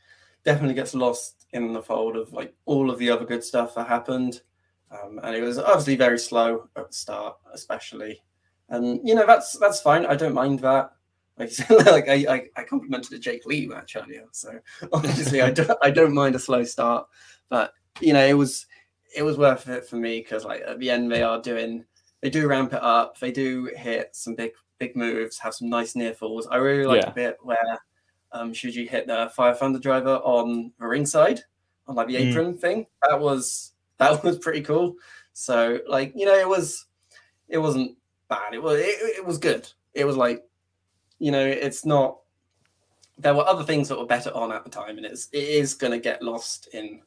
Speaker 4: definitely gets lost in the fold of like all of the other good stuff that happened. Um, and it was obviously very slow at the start, especially. And you know that's that's fine. I don't mind that. Like, like I, I, I complimented the Jake Lee match earlier, so obviously I don't I don't mind a slow start. But you know it was it was worth it for me because like at the end they are doing they do ramp it up. They do hit some big big moves, have some nice near falls. I really like
Speaker 2: Yeah.
Speaker 4: the bit where um, Shuji hit the Fire Thunder driver on the ringside on like the
Speaker 2: Mm.
Speaker 4: apron thing. That was that was pretty cool. So like you know it was it wasn't bad. It was it, it was good. It was like you know it's not. There were other things that were better on at the time, and it's it is going to get lost in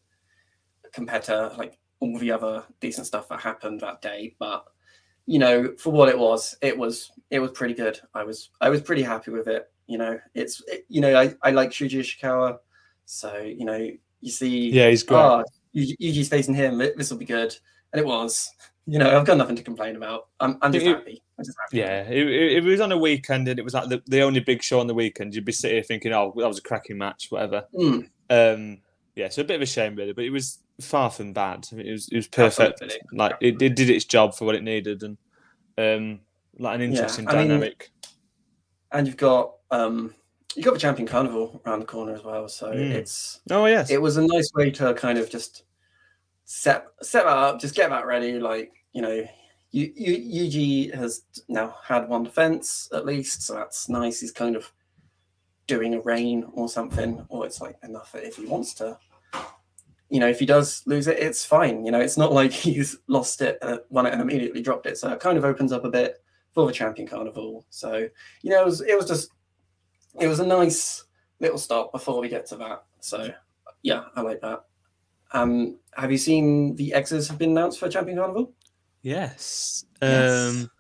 Speaker 4: compared to like all the other decent stuff that happened that day. But you know, for what it was, it was it was pretty good. I was I was pretty happy with it. You know, it's it, you know I, I like Shuji Ishikawa, so you know you see
Speaker 2: Yeah, he's great.
Speaker 4: oh Yuji- Yuji's facing him. This will be good, and it was. You know, I've got nothing to complain about. I'm I'm just
Speaker 2: It-
Speaker 4: happy. I'm just happy.
Speaker 2: Yeah, it, it, was on a weekend and it was like the, the only big show on the weekend. You'd be sitting here thinking, oh, that was a cracking match, whatever.
Speaker 4: Mm,
Speaker 2: Um, yeah, so a bit of a shame, really, but it was far from bad. I mean, it was it was perfect.
Speaker 4: Absolutely.
Speaker 2: Like it, it did its job for what it needed, and um, like an interesting
Speaker 4: mean-
Speaker 2: dynamic.
Speaker 4: And you've got um you got the Champion Carnival around the corner as well. So
Speaker 2: Mm.
Speaker 4: it's
Speaker 2: oh yes,
Speaker 4: it was a nice way to kind of just set set that up, just get that ready. Like you know, you, you, Yuji has now had one defense at least, so that's nice. He's kind of doing a rain or something, or it's like enough if he wants to. You know, if he does lose it, it's fine. You know, it's not like he's lost it, uh, won it, and immediately dropped it. So it kind of opens up a bit for the champion carnival. So you know, it was it was just it was a nice little stop before we get to that. So yeah, I like that. Um, have you seen the exes have been announced for Champion Carnival?
Speaker 2: yes.
Speaker 4: Yes.
Speaker 2: Um,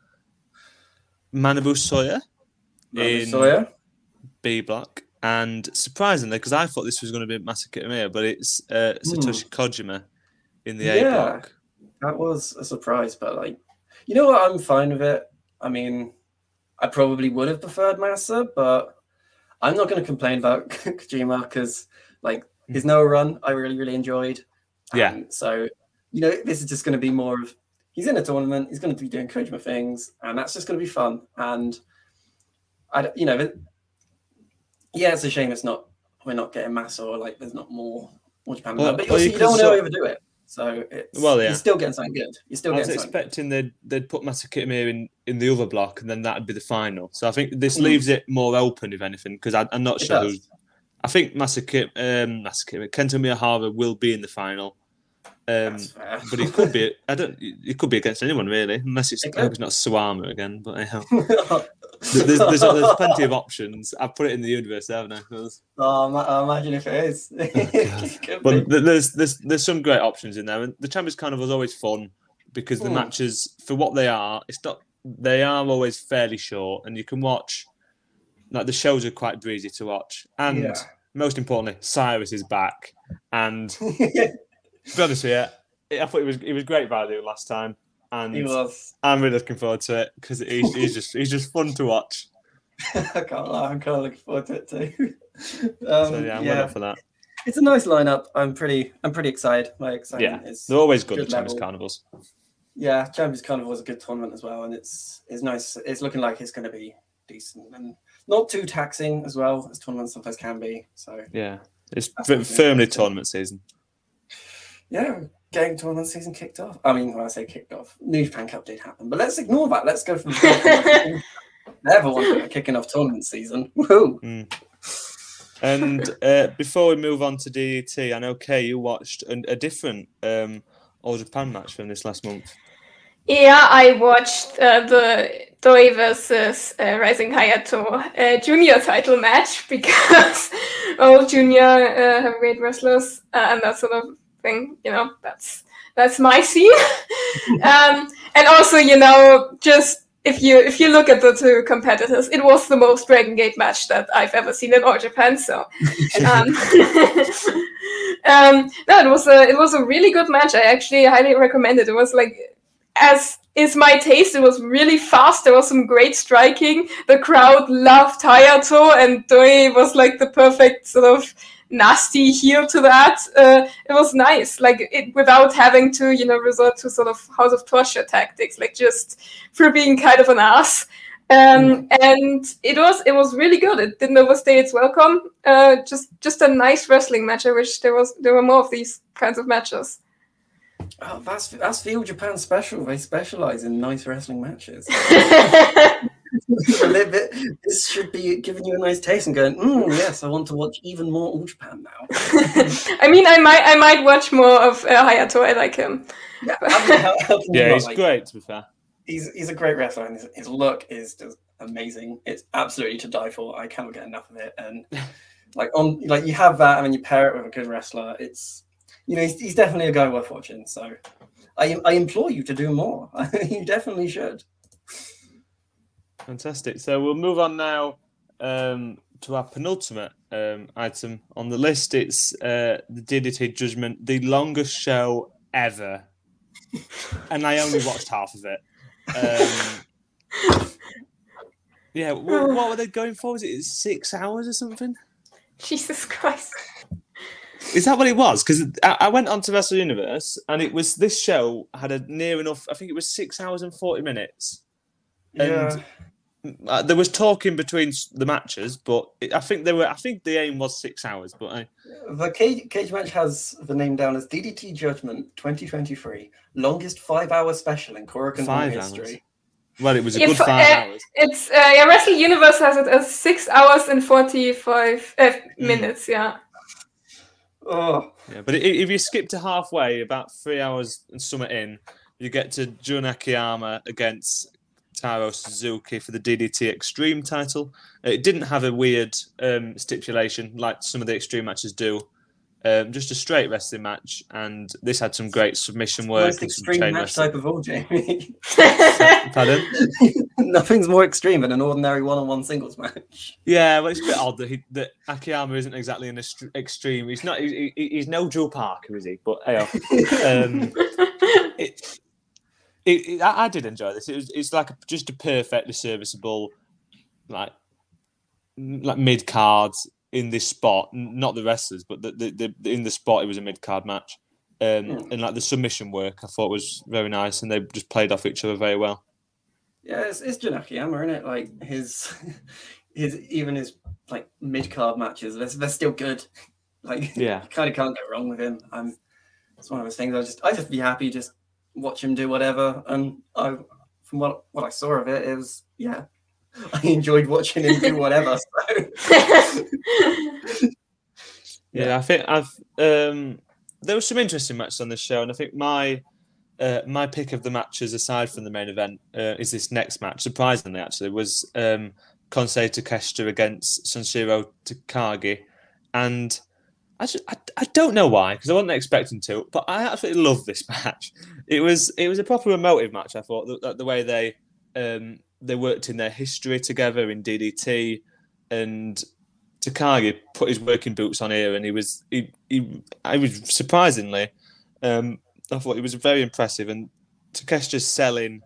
Speaker 2: Manabu Soya In-
Speaker 4: Soya.
Speaker 2: B block, and surprisingly, because I thought this was going to be Masaki Kitamiya, but it's uh, Satoshi Kojima in the A
Speaker 4: Hmm. Yeah.
Speaker 2: block.
Speaker 4: That was a surprise, but like, you know what? I'm fine with it. I mean, I probably would have preferred Massa, but I'm not going to complain about Kojima because, like, his Noah run I really really enjoyed.
Speaker 2: Yeah.
Speaker 4: Um, so, you know, this is just going to be more of he's in a tournament. He's going to be doing Kojima things, and that's just going to be fun. And I, you know, yeah, it's a shame it's not we're not getting Massa or like there's not more more Japan.
Speaker 2: Well,
Speaker 4: but also,
Speaker 2: you
Speaker 4: don't want to
Speaker 2: sort-
Speaker 4: overdo it. So it's
Speaker 2: Well, yeah.
Speaker 4: you're still getting something good. You're still
Speaker 2: I was expecting they'd, they'd put Masaki Kitamiya in, in the other block, and then that'd be the final. So I think this
Speaker 4: Mm.
Speaker 2: leaves it more open, if anything, because I'm not
Speaker 4: It
Speaker 2: sure who. I think Masaki, um, Masaki Kento Miyahara will be in the final. Um, but it could be. I don't. It could be against anyone really, unless it's.
Speaker 4: It
Speaker 2: I hope it's not Suwama again. But anyhow, there's, there's, there's plenty of options. I've put it in the universe, haven't I? There's-
Speaker 4: oh, ma- imagine if it is. It
Speaker 2: But
Speaker 4: be.
Speaker 2: there's there's there's some great options in there, and the Champions Carnival is always fun because the
Speaker 4: Mm.
Speaker 2: matches, for what they are, it's not. They are always fairly short, and you can watch. Like the shows are quite breezy to watch, and
Speaker 4: Yeah.
Speaker 2: most importantly, Cyrus is back. And to be honest with you, I thought he was he was great value last time, and
Speaker 4: he was.
Speaker 2: I'm really looking forward to it because he's, he's just he's just fun to watch.
Speaker 4: I can't lie. I'm kind of looking forward to it too. Um,
Speaker 2: So yeah, I'm
Speaker 4: yeah,
Speaker 2: up for that.
Speaker 4: it's a nice lineup. I'm pretty. I'm pretty excited. My excitement
Speaker 2: Yeah,
Speaker 4: is.
Speaker 2: They're always good,
Speaker 4: Good
Speaker 2: the Champions. Carnivals.
Speaker 4: Yeah, Champions Carnival is a good tournament as well, and it's it's nice. It's looking like it's going to be decent. And not too taxing as well as tournaments sometimes can be. So
Speaker 2: Yeah, it's firmly tournament season.
Speaker 4: Yeah, getting tournament season kicked off. I mean, when I say kicked off, New Japan Cup did happen, but let's ignore that. Let's go from they're the ones that are kicking off tournament season. Woohoo!
Speaker 2: And uh, before we move on to DDT, I know Kay, you watched a, a different um, All Japan match from this last month.
Speaker 3: Yeah, I watched uh, the Doi versus uh, Rising Hayato uh, junior title match because all junior uh, heavyweight wrestlers uh, and that sort of thing. You know, that's that's my scene. um, and also, you know, just if you if you look at the two competitors, it was the most Dragon Gate match that I've ever seen in All Japan. So, um, um, no, it was a it was a really good match. I actually highly recommend it. It was like as is my taste. It was really fast. There was some great striking. The crowd loved Hayato, and Doi was like the perfect sort of nasty heel to that. Uh, it was nice, like it without having to, you know, resort to sort of House of Torture tactics, like just for being kind of an ass. Um, and it was it was really good. It didn't overstay its welcome. Uh, just just a nice wrestling match. I wish there was there were more of these kinds of matches.
Speaker 4: Oh, that's that's Feel Japan special. They specialize in nice wrestling matches. They- they- this should be giving you a nice taste and going, mm, yes, I want to watch even more All Japan now.
Speaker 3: I mean, I might I might watch more of uh, Hayato. I like him.
Speaker 4: Yeah, how, how,
Speaker 2: Yeah, he's
Speaker 4: like-
Speaker 2: great, to be fair.
Speaker 4: He's he's a great wrestler, and his, his look is just amazing. It's absolutely to die for. I cannot get enough of it. And like on like you have that, and then you pair it with a good wrestler. It's you know he's, he's definitely a guy worth watching. So I I implore you to do more. you definitely should.
Speaker 2: Fantastic. So we'll move on now um, to our penultimate um, item on the list. It's uh, the DDT Judgment, the longest show ever. and I only watched half of it. Um, yeah, what, what were they going for? Was it six hours or something?
Speaker 3: Jesus Christ.
Speaker 2: Is that what it was? Because I, I went on to Wrestle Universe and it was this show had a near enough, I think it was six hours and 40 minutes. And uh, there was talking between the matches, but it, I think they were. I think the aim was six hours, but I,
Speaker 4: The cage, cage match has the name down as DDT Judgment 2023, longest five-hour special in Korakuen
Speaker 2: Five
Speaker 4: history.
Speaker 2: well, it was a
Speaker 3: Yeah,
Speaker 2: good
Speaker 3: for-
Speaker 2: five
Speaker 3: uh,
Speaker 2: hours.
Speaker 3: It's uh, yeah, Wrestle Universe has it as six hours and forty five uh, minutes. Yeah.
Speaker 4: Oh,
Speaker 2: Yeah, but i if you skip to halfway, about three hours and something in, you get to Jun Akiyama against Taro Suzuki for the DDT Extreme title. It didn't have a weird um, stipulation like some of the Extreme matches do. Um, just a straight wrestling match, and this had some great submission work
Speaker 4: most extreme match
Speaker 2: wrestling.
Speaker 4: type of all, Jamie.
Speaker 2: Pardon?
Speaker 4: Nothing's more extreme than an ordinary one-on-one singles match.
Speaker 2: Yeah, well, it's a bit odd that, he, that Akiyama isn't exactly an est- extreme. He's not. He, he- he's no Joe Parker, is he? But hey, um, it, it, it, I, I did enjoy this. It was. It's like a, just a perfectly serviceable, like, like mid cards in this spot. Not the wrestlers, but the, the, the in the spot, it was a mid card match. Um,
Speaker 4: Hmm.
Speaker 2: and like the submission work, I thought was very nice, and they just played off each other very well.
Speaker 4: Yeah, it's, it's Jun Akiyama, isn't it? Like his, his even his like mid-card matches, they're, they're still good. Like
Speaker 2: Yeah.
Speaker 4: you kind of can't go wrong with him. I'm. It's one of those things. I just I just be happy, just watch him do whatever. And I, from what what I saw of it, it was yeah. I enjoyed watching him do whatever. So.
Speaker 2: Yeah, I think I've um, there were some interesting matches on this show, and I think my uh, my pick of the matches aside from the main event uh, is this next match. Surprisingly, actually, was um, Konosuke Takeshita against Sanshiro Takagi, and I, just, I, I don't know why because I wasn't expecting to, but I absolutely love this match. It was it was a proper emotive match. I thought the, the way they um, they worked in their history together in DDT, and Takagi put his working boots on here, and he was he, he I was surprisingly, um, I thought he was very impressive, and Takeshita's selling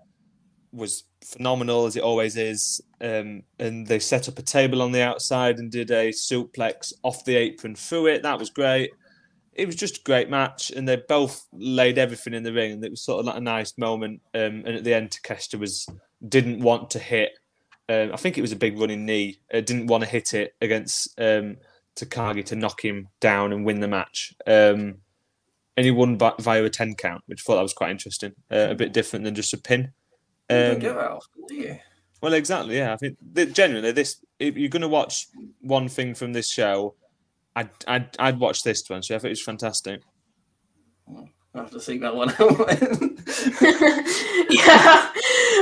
Speaker 2: was phenomenal as it always is. Um, and they set up a table on the outside and did a suplex off the apron through it. That was great. It was just a great match, and they both laid everything in the ring, and it was sort of like a nice moment. Um, and at the end, Takeshita was didn't want to hit um, I think it was a big running knee. Uh, didn't want to hit it against um, Takagi to knock him down and win the match. Um, and he won by, via a 10 count, which I thought that was quite interesting. Uh, a bit different than just a pin.
Speaker 4: You don't
Speaker 2: Um,
Speaker 4: get that often, do you?
Speaker 2: well, exactly. Yeah, I think that genuinely, this if you're going to watch one thing from this show, I'd I'd, I'd watch this one. So I think it's fantastic.
Speaker 4: I'll have to see that one out.
Speaker 3: yeah,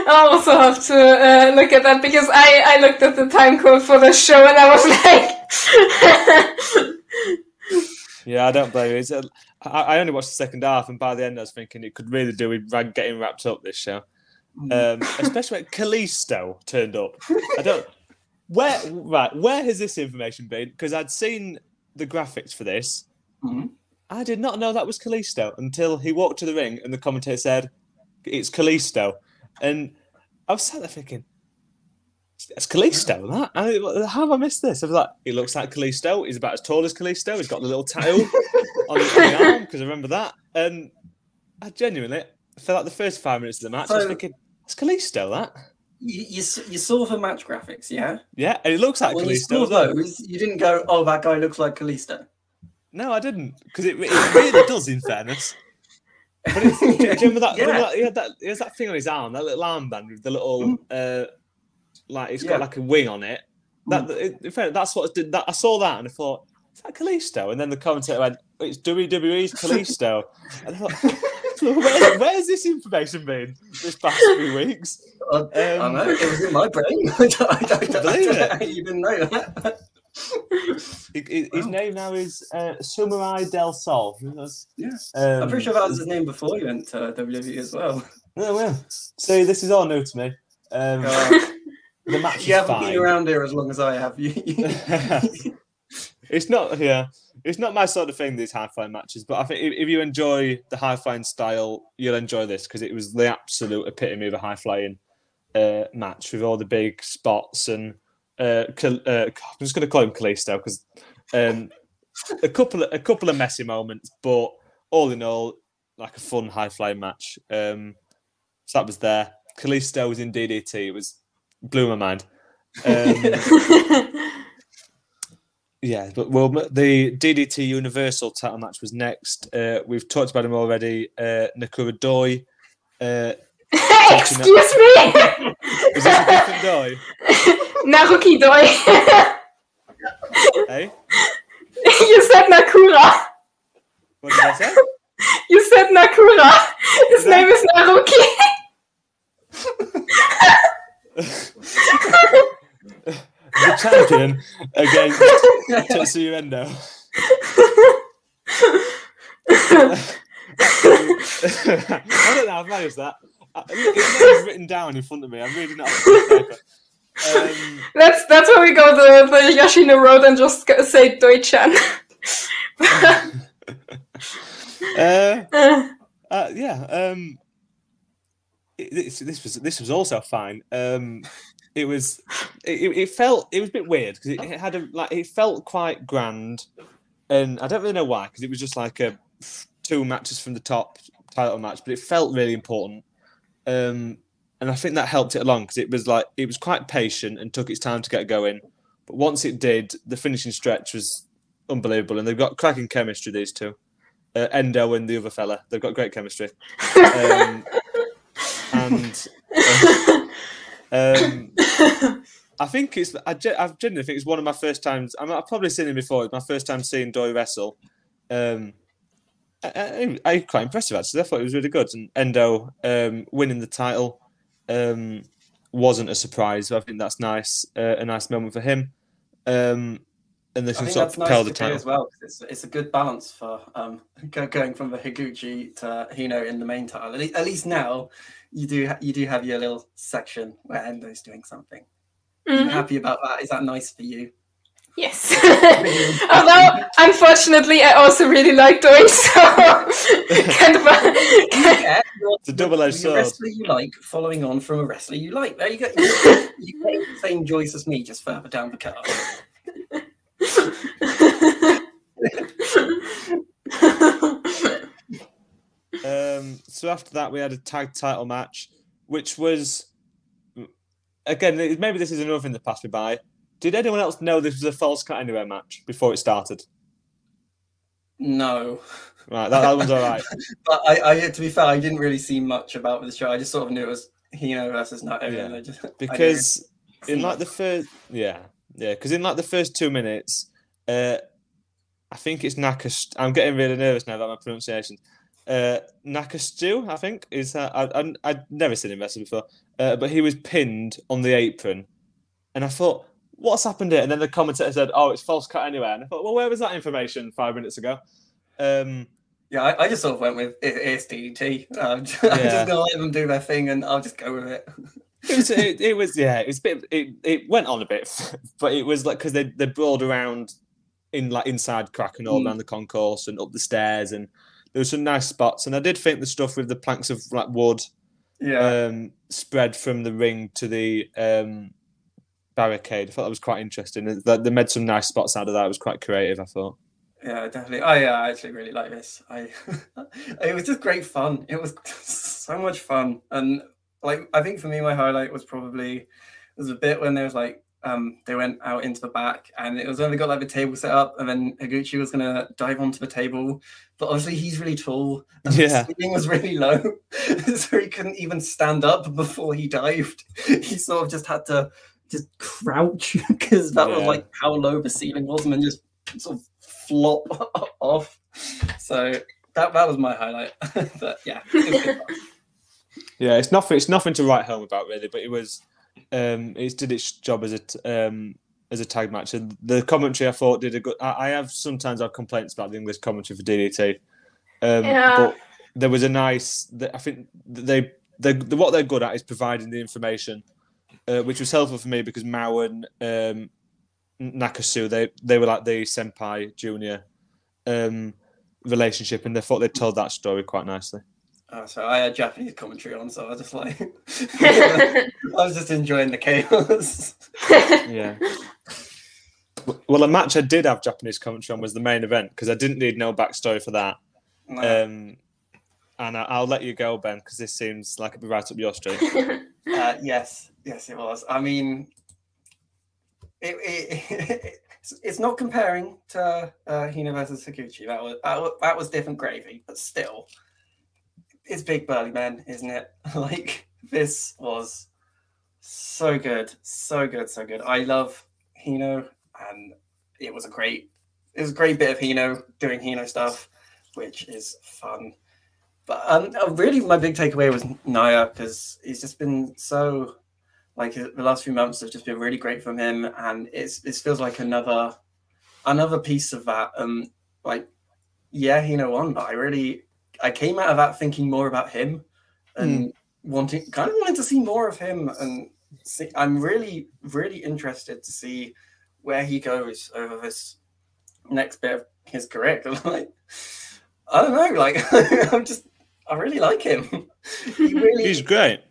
Speaker 3: I also have to uh, look at that because I, I looked at the time code for the show and I was like,
Speaker 2: Yeah, I don't blame you. It's a, I, I only watched the second half, and by the end, I was thinking it could really do with Rag getting wrapped up this show, um, especially when Kalisto turned up. I don't where right where has this information been? Because I'd seen the graphics for this.
Speaker 4: Mhm.
Speaker 2: I did not know that was Kalisto until he walked to the ring and the commentator said, "It's Kalisto," and I was sat there thinking. That's Kalisto, that. I, how have I missed this? I was like, he looks like Kalisto. He's about as tall as Kalisto. He's got the little tail on, the- on the arm because I remember that. And I genuinely felt like the first five minutes of the match, I was thinking, it's Kalisto, that.
Speaker 4: you, you, you saw the match graphics, yeah?
Speaker 2: Yeah, and it looks like
Speaker 4: when you
Speaker 2: Kalisto.
Speaker 4: saw
Speaker 2: as well.
Speaker 4: those, you didn't go, oh, that guy looks like Kalisto.
Speaker 2: No, I didn't because it, it really does. In fairness, but it's, do you remember that?
Speaker 4: Yeah.
Speaker 2: remember that- He had that. He has that thing on his arm, that little armband with the little, uh, like it's
Speaker 4: Yeah.
Speaker 2: got like a wing on it. That it, in that's what did that. I saw that and I thought, is that Kalisto? And then the commentator went, it's WWE's Kalisto. and I thought, Where, where's this information been this past few weeks?
Speaker 4: I,
Speaker 2: Um,
Speaker 4: I know, it was in my brain. I don't, I don't, I
Speaker 2: Believe
Speaker 4: don't know
Speaker 2: it.
Speaker 4: how you didn't know that.
Speaker 2: He- he- His name now is uh, Del Sol.
Speaker 4: Yeah.
Speaker 2: Um,
Speaker 4: I'm pretty sure that was his name before he went to WWE as well.
Speaker 2: Oh, well. See, this is all new to me. Um, the match
Speaker 4: you haven't
Speaker 2: fine.
Speaker 4: been around here as long as I have. You,
Speaker 2: it's not, yeah, it's not my sort of thing. These high flying matches, but I think if, if you enjoy the high flying style, you'll enjoy this because it was the absolute epitome of a high flying uh, match with all the big spots and uh, uh, I'm just going to call him Kalisto because um, a couple of a couple of messy moments, but all in all, like a fun high flying match. Um, so that was there. Kalisto was in DDT. It was blew my mind. Um, yeah, but well, the DDT Universal title match was next. Uh, we've talked about him already. Uh, Nakura Doi. Uh,
Speaker 3: Excuse me!
Speaker 2: is this a different Doi?
Speaker 3: Naruki Doi.
Speaker 2: Hey,
Speaker 3: you said Nakura.
Speaker 2: what did I say?
Speaker 3: You said Nakura. His name is Naruki.
Speaker 2: The champion against Tetsuya Endo. I don't know. I've managed that. It's His written down in front of me. I'm reading it off the paper. Um,
Speaker 3: that's that's where we go the, the Yoshino road and just say Doi-chan.
Speaker 2: uh,
Speaker 3: Uh,
Speaker 2: Uh, yeah. Um, this, this was this was also fine. Um, it was it, it felt it was a bit weird because it, it had a like it felt quite grand, and I don't really know why because it was just like a two matches from the top title match, but it felt really important. Um, and I think that helped it along because it was like it was quite patient and took its time to get going. But once it did, the finishing stretch was unbelievable, and they've got cracking chemistry. These two, uh, Endo and the other fella, they've got great chemistry. Um, and um, I think it's I, I genuinely think it's one of my first times. I I've probably seen him before. It's my first time seeing Doi wrestle. Um, I, I, I quite impressive actually. I thought it was really good. And Endo um, winning the title um, wasn't a surprise. I think that's nice. Uh, a nice moment for him. Um, and they
Speaker 4: I
Speaker 2: can
Speaker 4: think
Speaker 2: sort
Speaker 4: that's
Speaker 2: of
Speaker 4: nice
Speaker 2: propel
Speaker 4: to
Speaker 2: the
Speaker 4: hear as well. It's, it's a good balance for um, go, going from the Higuchi to Hino in the main title. At least, at least now, you do ha- you do have your little section where Endo's doing something. Are you
Speaker 3: mhm.
Speaker 4: happy about that? Is that nice for you?
Speaker 3: Yes. Although, unfortunately, I also really like Doi, so kind of a,
Speaker 4: Yeah,
Speaker 2: It's a double-edged
Speaker 4: you're
Speaker 2: sword.
Speaker 4: wrestler you like, following on from a wrestler you like. There you go. You, you get the same joys as me, just further down the card.
Speaker 2: Um, so after that, we had a tag title match, which was again, maybe this is another thing that passed me by. Did anyone else know this was a false cut anywhere match before it started?
Speaker 4: No.
Speaker 2: Right, that, that one's all right.
Speaker 4: but I, I, to be fair, I didn't really see much about the show. I just sort of knew it was Hino versus Naito.
Speaker 2: Yeah.
Speaker 4: Just,
Speaker 2: because in like the first, yeah, yeah, because in like the first two minutes, uh, I think it's Nakas. I'm getting really nervous now about my pronunciation. Uh, Nakastu, I think is. Uh, I, I I'd never seen him wrestle before, uh, but he was pinned on the apron, and I thought, what's happened here? And then the commentator said, "Oh, it's false cut anywhere." And I thought, well, where was that information five minutes ago? Um,
Speaker 4: yeah, I, I, just sort of went with it, it's DDT. I'm just,
Speaker 2: Yeah.
Speaker 4: I'm just gonna let them do their thing, and I'll just go with it.
Speaker 2: it was, it, it was, yeah, it was a bit. It, it went on a bit, but it was like because they they brawled around in like inside Korakuen Hall
Speaker 4: Mm.
Speaker 2: around the concourse and up the stairs, and there were some nice spots. And I did think the stuff with the planks of like wood
Speaker 4: Yeah,
Speaker 2: um, spread from the ring to the um, barricade. I thought that was quite interesting. They, they made some nice spots out of that. It was quite creative. I thought.
Speaker 4: yeah, definitely. I uh, actually really like this. I it was just great fun. It was so much fun, and like I think for me, my highlight was probably was a bit when there was like um they went out into the back and it was when they got like the table set up and then Higuchi was gonna dive onto the table. But obviously he's really tall. And
Speaker 2: Yeah.
Speaker 4: the ceiling was really low so he couldn't even stand up before he dived. He sort of just had to just crouch because that was like how low the ceiling was and then just sort of flop off. So that that was my highlight. But yeah
Speaker 2: Yeah, it's nothing. It's nothing to write home about really, but it was. Um, it did its job as a t- um, as a tag match, and the commentary I thought did a good. I, I have sometimes have complaints about the English commentary for DDT, um,
Speaker 3: Yeah.
Speaker 2: but there was a nice. I think they they the, what they're good at is providing the information, uh, which was helpful for me because Mao and um, Nakasu they they were like the senpai junior um, relationship, and they thought they told that story quite nicely.
Speaker 4: Oh, so I had Japanese commentary on, so I was just like, I was just enjoying the chaos.
Speaker 2: Yeah. Well, a match I did have Japanese commentary on was the main event because I didn't need no backstory for that.
Speaker 4: No.
Speaker 2: Um, and I, I'll let you go, Ben, because this seems like it'd be right up your street.
Speaker 4: Uh, yes, yes, it was. I mean, it, it, it's, it's not comparing to uh, Hina versus Sakuchi. That was, that was that was different gravy, but still, it's big burly man, isn't it? like this was so good, so good, so good. I love Hino, and it was a great, it was a great bit of Hino doing Hino stuff, which is fun. But um, uh, really, my big takeaway was Naya because he's just been so like uh, the last few months have just been really great from him, and it's it feels like another another piece of that. Um, like yeah, Hino won, but I really I came out of that thinking more about him and wanting kind of wanting to see more of him, and see, I'm really really interested to see where he goes over this next bit of his career. like I don't know, like I'm just I really like him. he really
Speaker 2: He's great.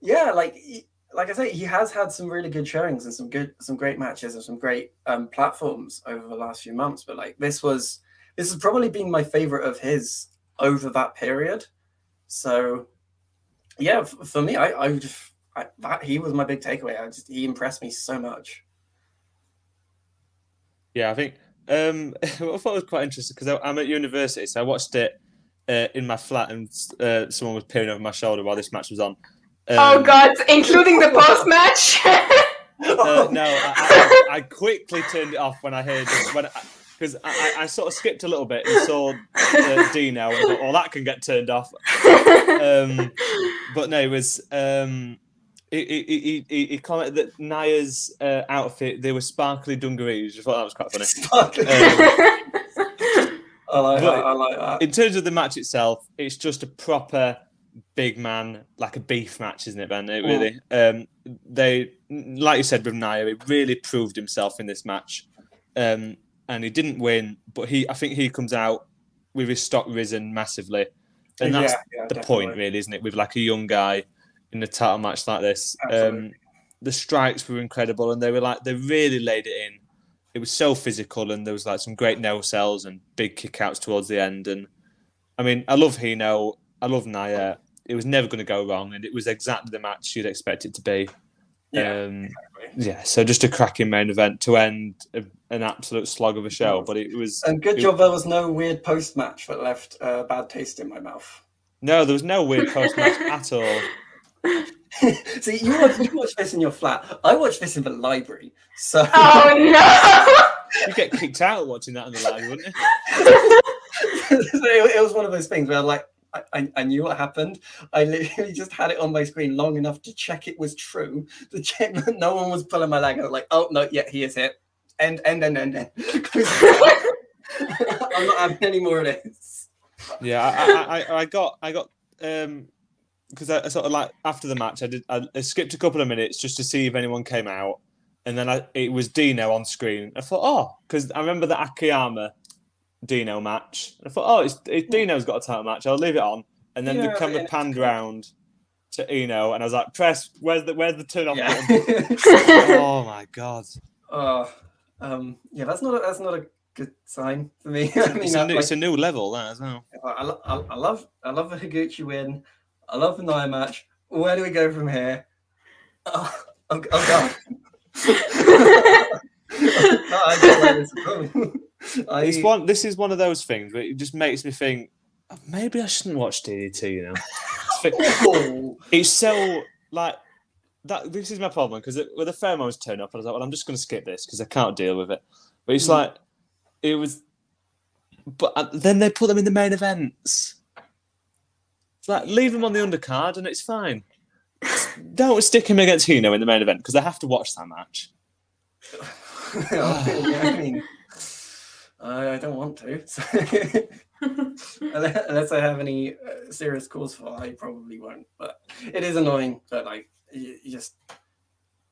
Speaker 4: yeah, like he- like I say, he has had some really good showings and some good, some great matches and some great um, platforms over the last few months. But like this was, this has probably been my favorite of his over that period. So, yeah, f- for me, I, I, would- I that he was my big takeaway. I just he impressed me so much.
Speaker 2: Yeah, I think um, I thought it was quite interesting because I'm at university, so I watched it uh, in my flat, and uh, someone was peering over my shoulder while this match was on.
Speaker 3: oh
Speaker 2: Um,
Speaker 3: god, including the post match.
Speaker 2: Uh, no, I, I, I quickly turned it off when I heard this. When because I, I, I sort of skipped a little bit and saw uh, Dino and thought, "Oh, that can get turned off." Um, but no, it was. Um, he, he, he, he, commented that Naya's uh, outfit they were sparkly dungarees. I thought that was quite funny.
Speaker 4: I like that. I like that.
Speaker 2: In terms of the match itself, it's just a proper big man, like a beef match, isn't it, Ben? It really. Um, they, like you said with Naya, he really proved himself in this match, um, and he didn't win, but he, I think he comes out with his stock risen massively, and that's
Speaker 4: Yeah, yeah,
Speaker 2: the
Speaker 4: definitely.
Speaker 2: point, really, isn't it? With like a young guy in a title match like this, um, the strikes were incredible, and they were like they really laid it in. It was so physical, and there was like some great no cells and big kickouts towards the end. And I mean, I love Hino, I love Naya. It was never going to go wrong, and it was exactly the match you'd expect it to be.
Speaker 4: Yeah,
Speaker 2: Um,
Speaker 4: exactly.
Speaker 2: yeah, so just a cracking main event to end a, an absolute slog of a show, but it was
Speaker 4: And good
Speaker 2: it-
Speaker 4: job there was no weird post match that left a bad taste in my mouth.
Speaker 2: no, there was no weird post match at all.
Speaker 4: See, you watch, you watch this in your flat. I watch this in the library. So
Speaker 3: Oh no!
Speaker 2: You get kicked out watching that in the live, wouldn't you?
Speaker 4: it, it was one of those things where like I, I, knew what happened. I literally just had it on my screen long enough to check it was true, to check that no one was pulling my leg. I was like, oh no, yeah, he is hit. End, end, end, end, end. I'm not having any more of this.
Speaker 2: Yeah, I, I, I, I got, I got, um, because I, I sort of like after the match, I did, I, I skipped a couple of minutes just to see if anyone came out, and then I, it was Dino on screen. I thought, oh, because I remember the Akiyama Dino match. I thought, oh, it's, it, Dino's got a title match. I'll leave it on, and then the camera
Speaker 4: and-
Speaker 2: panned round to Iino, and I was like, press, where's the, where's the turn off
Speaker 4: Yeah.
Speaker 2: button? oh my god,
Speaker 4: oh, um, yeah, that's not a, that's not a good sign for me. I mean,
Speaker 2: it's a,
Speaker 4: I-
Speaker 2: new,
Speaker 4: like,
Speaker 2: it's a new level that as well.
Speaker 4: I, I, I love I love the Higuchi win. I love the Nia match. Where do we go from here? Oh, oh, oh god. I this at all. I,
Speaker 2: It's one. This is one of those things where it just makes me think "Oh, maybe I shouldn't watch DDT. You know, it's so like that. This is my problem because with the pheromones turn up, I was like, well, I'm just going to skip this because I can't deal with it. But it's
Speaker 4: Mm.
Speaker 2: like it was. But uh, then they put them in the main events. It's like leave them on the undercard and it's fine. Don't stick him against Hino in the main event because I have to watch that match.
Speaker 4: I mean, I don't want to. so- unless, unless I have any uh, serious cause for, I probably won't. But it is annoying But like you, you just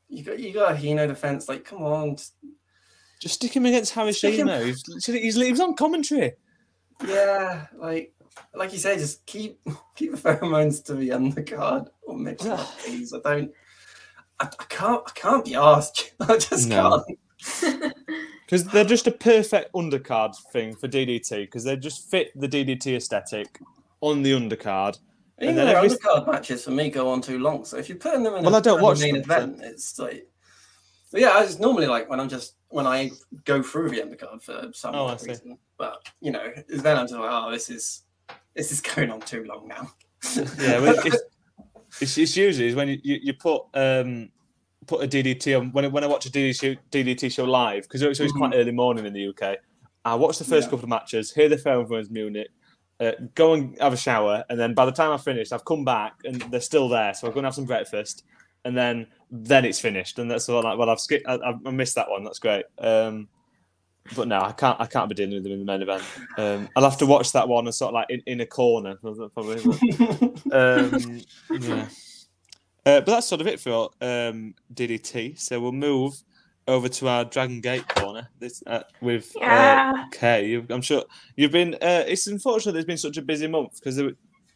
Speaker 4: you got you got a Hino defense. Like, come on, just
Speaker 2: Just stick him against
Speaker 4: Stick him-
Speaker 2: Harashima. He's, literally- he's, he was on commentary.
Speaker 4: Yeah, like like you say, just keep keep the pheromones to the undercard or mix up, please. I don't. I, I can't. I can't be asked. I just
Speaker 2: No.
Speaker 4: can't.
Speaker 2: Because they're just a perfect undercard thing for DDT because they just fit the DDT aesthetic on the undercard.
Speaker 4: Even
Speaker 2: And then
Speaker 4: their
Speaker 2: every-
Speaker 4: undercard matches for me go on too long. So if you're putting them in
Speaker 2: Well,
Speaker 4: a,
Speaker 2: I don't watch
Speaker 4: main
Speaker 2: them, so-
Speaker 4: event, it's like. Yeah, I just normally like when I'm just when I go through the undercard for some
Speaker 2: Oh, I
Speaker 4: odd
Speaker 2: see.
Speaker 4: reason. But you know, then I'm just like, oh, this is this is going on too long now.
Speaker 2: Yeah, well, it's, it's, it's usually is when you, you, you put um, put a DDT on when I, when I watch a DDT, DDT show live because it's, it's quite early morning in the UK. I watch the first
Speaker 4: Yeah.
Speaker 2: couple of matches, hear the pheromones Munich, uh, go and have a shower, and then by the time I finish, I've come back and they're still there. So I'm going to have some breakfast, and then then it's finished, and that's all. Like, well, I've skipped. I, I've- I missed that one. That's great. Um, but no, I can't. I can't be dealing with them in the main event. Um, I'll have to watch that one and sort of like in, in a corner. Probably. um, yeah. Uh, but that's sort of it for um, DDT. So we'll move over to our Dragon Gate corner. This uh, with uh, Kay. You, I'm sure you've been. Uh, it's unfortunate there's been such a busy month because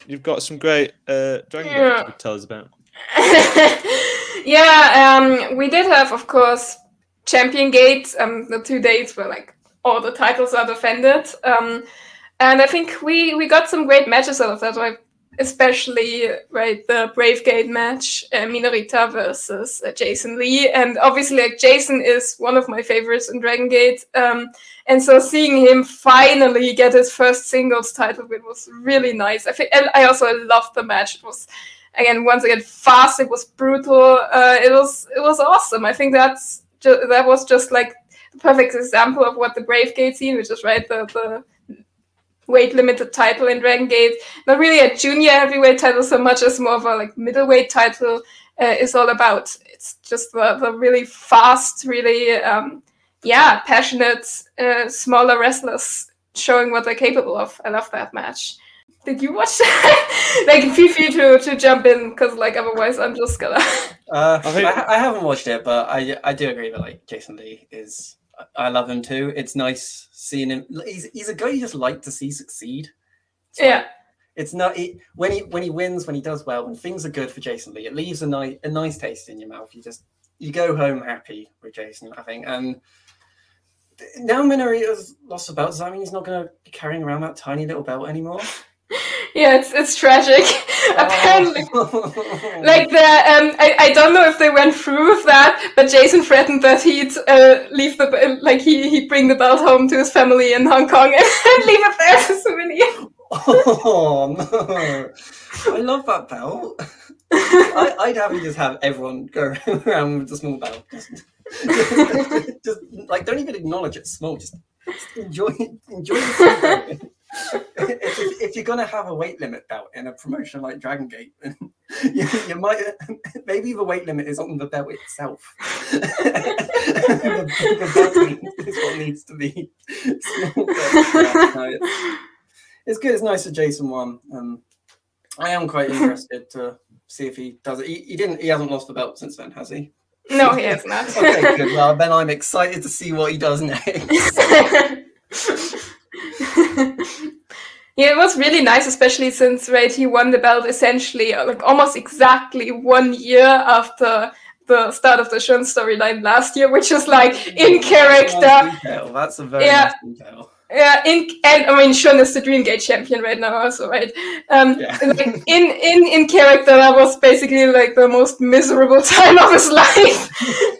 Speaker 2: you've got some great uh, Dragon Gate to tell us about.
Speaker 3: yeah, um, we did have, of course, Champion Gate. Um, the two dates where like all the titles are defended. Um, and I think we we got some great matches out of that. Right? Especially right the Brave Gate match, uh, Minorita versus uh, Jason Lee, and obviously like Jason is one of my favorites in Dragon Gate. Um, and so seeing him finally get his first singles title win was really nice. I think, and I also loved the match. It was again once again fast it was brutal uh, it was it was awesome i think that's ju- that was just like the perfect example of what the brave gate scene which is right the, the weight limited title in dragon gate not really a junior heavyweight title so much as more of a like middleweight title uh, is all about it's just the, the really fast really um, yeah passionate uh, smaller wrestlers showing what they're capable of i love that match did you watch that? like, feel free to, to jump in because, like, otherwise, I'm just gonna.
Speaker 4: Uh,
Speaker 2: I
Speaker 4: I, I haven't watched it, but I I do agree that like Jason Lee is. I love him too. It's nice seeing him. He's, he's a guy you just like to see succeed. It's like-
Speaker 3: yeah,
Speaker 4: it's not it, when he when he wins, when he does well, when things are good for Jason Lee, it leaves a nice a nice taste in your mouth. You just you go home happy with Jason, I think. And now Minorita's lost the belt. Does that mean he's not going to be carrying around that tiny little belt anymore?
Speaker 3: Yeah, it's it's tragic. Apparently, like the um, I, I don't know if they went through with that, but Jason threatened that he'd uh, leave the belt like he he'd bring the belt home to his family in Hong Kong and leave it there as a souvenir.
Speaker 4: Oh no! I love that belt. I, I'd have you just have everyone go around with the small belt. Just, just, like don't even acknowledge it's small. Just, just enjoy enjoy the If, if, you're gonna have a weight limit belt in a promotion like Dragon Gate, you, you might maybe the weight limit is on the belt itself. the, the belt is what needs to be small. But, yeah, no, it's, it's good. It's nice that Jason one. Um, I am quite interested to see if he does it. He, he, didn't. He hasn't lost the belt since then, has he?
Speaker 3: No, he has not.
Speaker 4: okay, good. Well, then I'm excited to see what he does next.
Speaker 3: Yeah, it was really nice, especially since right he won the belt essentially uh, like almost exactly one year after the start of the Shun storyline last year, which is like in character.
Speaker 4: That's a very yeah. nice detail.
Speaker 3: Yeah, in and I mean Shun is the Dreamgate champion right now, also, right? Um, yeah. like in in in character, that was basically like the most miserable time of his life.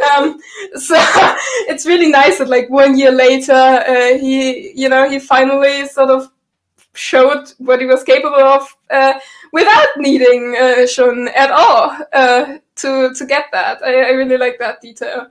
Speaker 3: um, so it's really nice that like one year later, uh, he you know he finally sort of showed what he was capable of uh, without needing uh, Shun at all uh, to to get that. I, I really like that detail.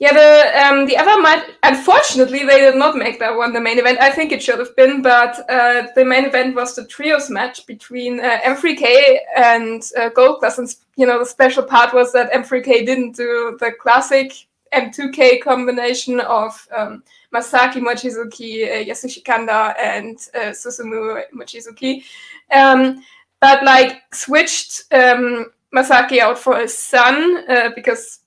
Speaker 3: Yeah, the um, the other might. Unfortunately, they did not make that one the main event. I think it should have been, but uh, the main event was the trios match between uh, M3K and uh, Gold Class. And you know, the special part was that M3K didn't do the classic M2K combination of um, Masaki Mochizuki, uh, Yasushi Kanda, and uh, Susumu Mochizuki, um, but like switched um, Masaki out for his son uh, because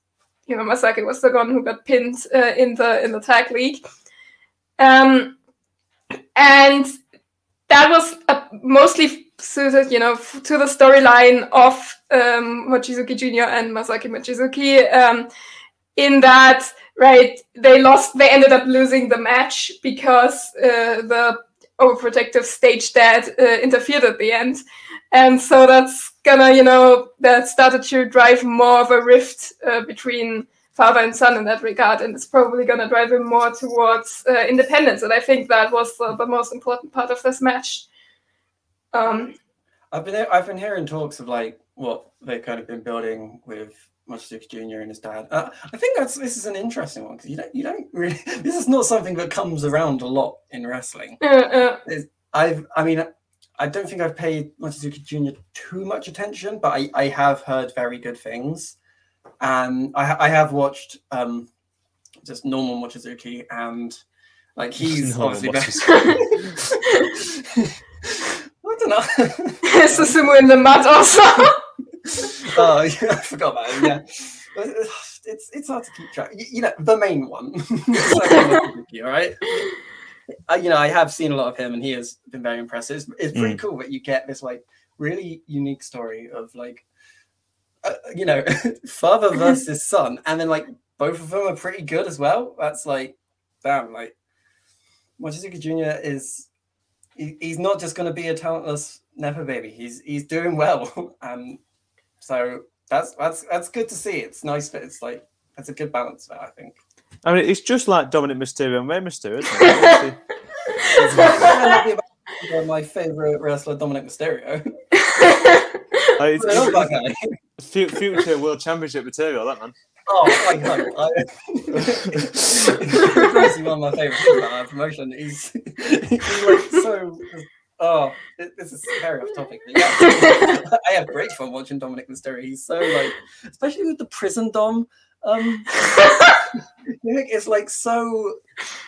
Speaker 3: you know Masaki was the one who got pinned uh, in the in the tag league, um, and that was mostly suited, you know, to the storyline of um, Mochizuki Jr. and Masaki Mochizuki. Um, in that, right, they lost. They ended up losing the match because uh, the overprotective stage dad uh, interfered at the end. And so that's gonna you know that started to drive more of a rift uh, between father and son in that regard. And it's probably gonna drive him more towards uh, independence. And i think that was the most important part of this match. Um,
Speaker 4: i've been i've been hearing talks of like what they've kind of been building with Mochizuki Jr. and his dad. Uh, I think that's this is an interesting one because you don't you don't really this is not something that comes around a lot in wrestling.
Speaker 3: Uh, uh.
Speaker 4: I've I mean I don't think I've paid Mochizuki Jr. too much attention, but I, I have heard very good things. And I, I have watched um, just normal Mochizuki, and like he's obviously I don't know.
Speaker 3: Susumu in the mud also.
Speaker 4: oh, yeah, I forgot about him. Yeah, it's it's hard to keep track. You, you know, the main one. all right you know, I have seen a lot of him, and he has been very impressive. It's, it's pretty mm. cool that you get this like really unique story of like, uh, you know, father versus son, and then like both of them are pretty good as well. That's like, damn, like Mochizuki Jr. is he, he's not just going to be a talentless nepo baby. He's he's doing well, and so that's that's that's good to see. It's nice that it's like that's a good balance there. I think.
Speaker 2: I mean, it's just like Dominic Mysterio and Rey Mysterio,
Speaker 4: isn't my favorite wrestler, Dominic Mysterio.
Speaker 2: Uh, it's, it's, future world championship material, that man.
Speaker 4: Oh my god! he's one of my favorite things about that promotion. He's, he's like so. Oh, this is very off topic. Yeah, I have great fun watching Dominic Mysterio. He's so like, especially with the prison dom um it's like so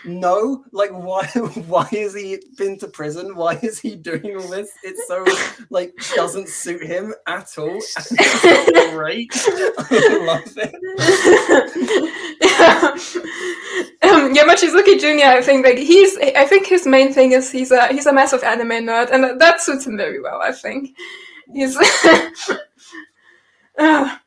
Speaker 4: no like why why has he been to prison? Why is he doing all this? It's so like doesn't suit him at all. Great. I love it.
Speaker 3: Yeah. um yeah Mochizuki jr i think like he's i think his main thing is he's a he's a massive anime nerd and that suits him very well i think. He's uh,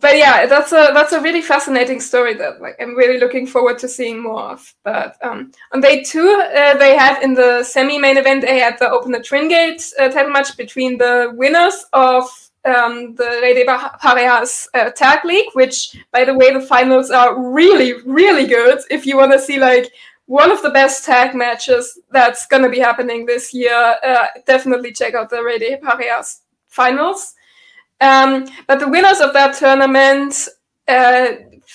Speaker 3: but yeah, that's a that's a really fascinating story that like I'm really looking forward to seeing more of. But um, on day two, uh, they had in the semi-main event they had the Open the Twin Gate uh, title match between the winners of um, the Rey de Parejas uh, Tag League, which by the way the finals are really really good. If you want to see like one of the best tag matches that's gonna be happening this year, uh, definitely check out the Rey de Parejas finals. Um, but the winners of that tournament uh,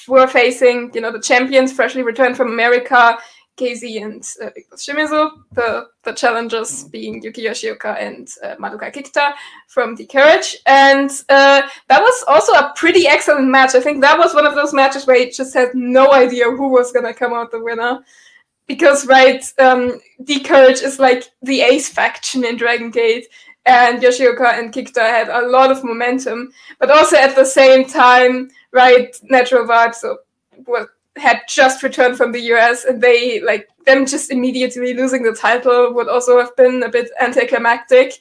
Speaker 3: were facing, you know, the champions freshly returned from America, Kzy and uh, Shimizu, the, the challengers being Yuki Yoshioka and uh, Madoka Kikuta from D'courage. And uh, that was also a pretty excellent match. I think that was one of those matches where you just had no idea who was going to come out the winner. Because, right, um, Courage is like the ace faction in Dragon Gate and Yoshioka and Kikuta had a lot of momentum, but also at the same time, right, Natural Vibes so, well, had just returned from the US, and they like them just immediately losing the title would also have been a bit anticlimactic.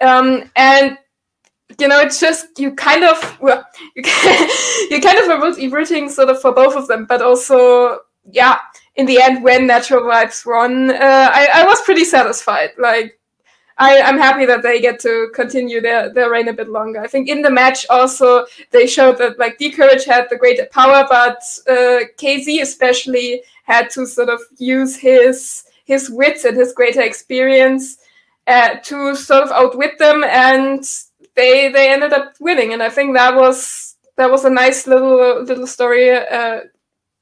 Speaker 3: Um, and you know, it's just you kind of well, you you kind of were rooting sort of for both of them, but also yeah, in the end, when Natural Vibes won, uh, I, I was pretty satisfied. Like I, am happy that they get to continue their, their reign a bit longer. I think in the match also they showed that like D'courage had the greater power, but uh, Kzy especially had to sort of use his his wits and his greater experience uh, to sort of outwit them, and they they ended up winning. And I think that was that was a nice little little story uh,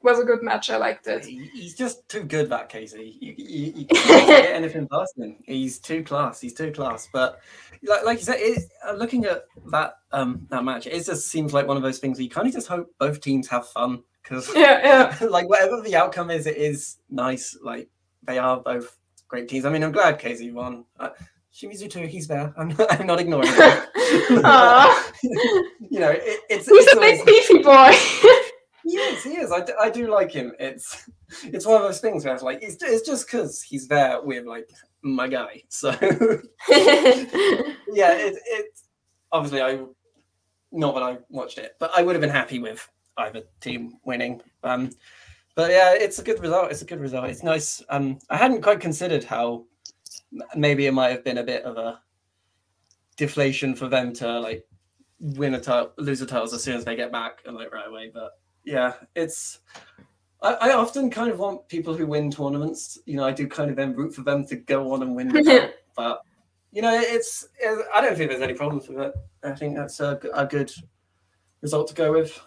Speaker 3: was a good match. I liked it.
Speaker 4: He's just too good, that Kzy. You, you, you can't get anything past him. He's too class. He's too class. But like, like you said, it, uh, looking at that um that match, it just seems like one of those things where you kind of just hope both teams have fun because
Speaker 3: yeah,
Speaker 4: yeah. like whatever the outcome is, it is nice. Like they are both great teams. I mean, I'm glad Kzy won. Uh, Shimizu too. He's there. I'm not, I'm not ignoring him. you know, it, it's
Speaker 3: he's
Speaker 4: it's
Speaker 3: a always... big beefy boy.
Speaker 4: He is, he is. I, do, I do like him. It's it's one of those things where it's like it's, it's just because he's there with like my guy. So yeah, it, it obviously I not that I watched it, but I would have been happy with either team winning. Um, but yeah, it's a good result. It's a good result. It's nice. Um, I hadn't quite considered how maybe it might have been a bit of a deflation for them to like win a title, lose a title as soon as they get back and like right away. But yeah, it's. I, I, often kind of want people who win tournaments. You know, I do kind of then root for them to go on and win. but you know, it's, it's. I don't think there's any problems with it. I think that's a, a good result to go with.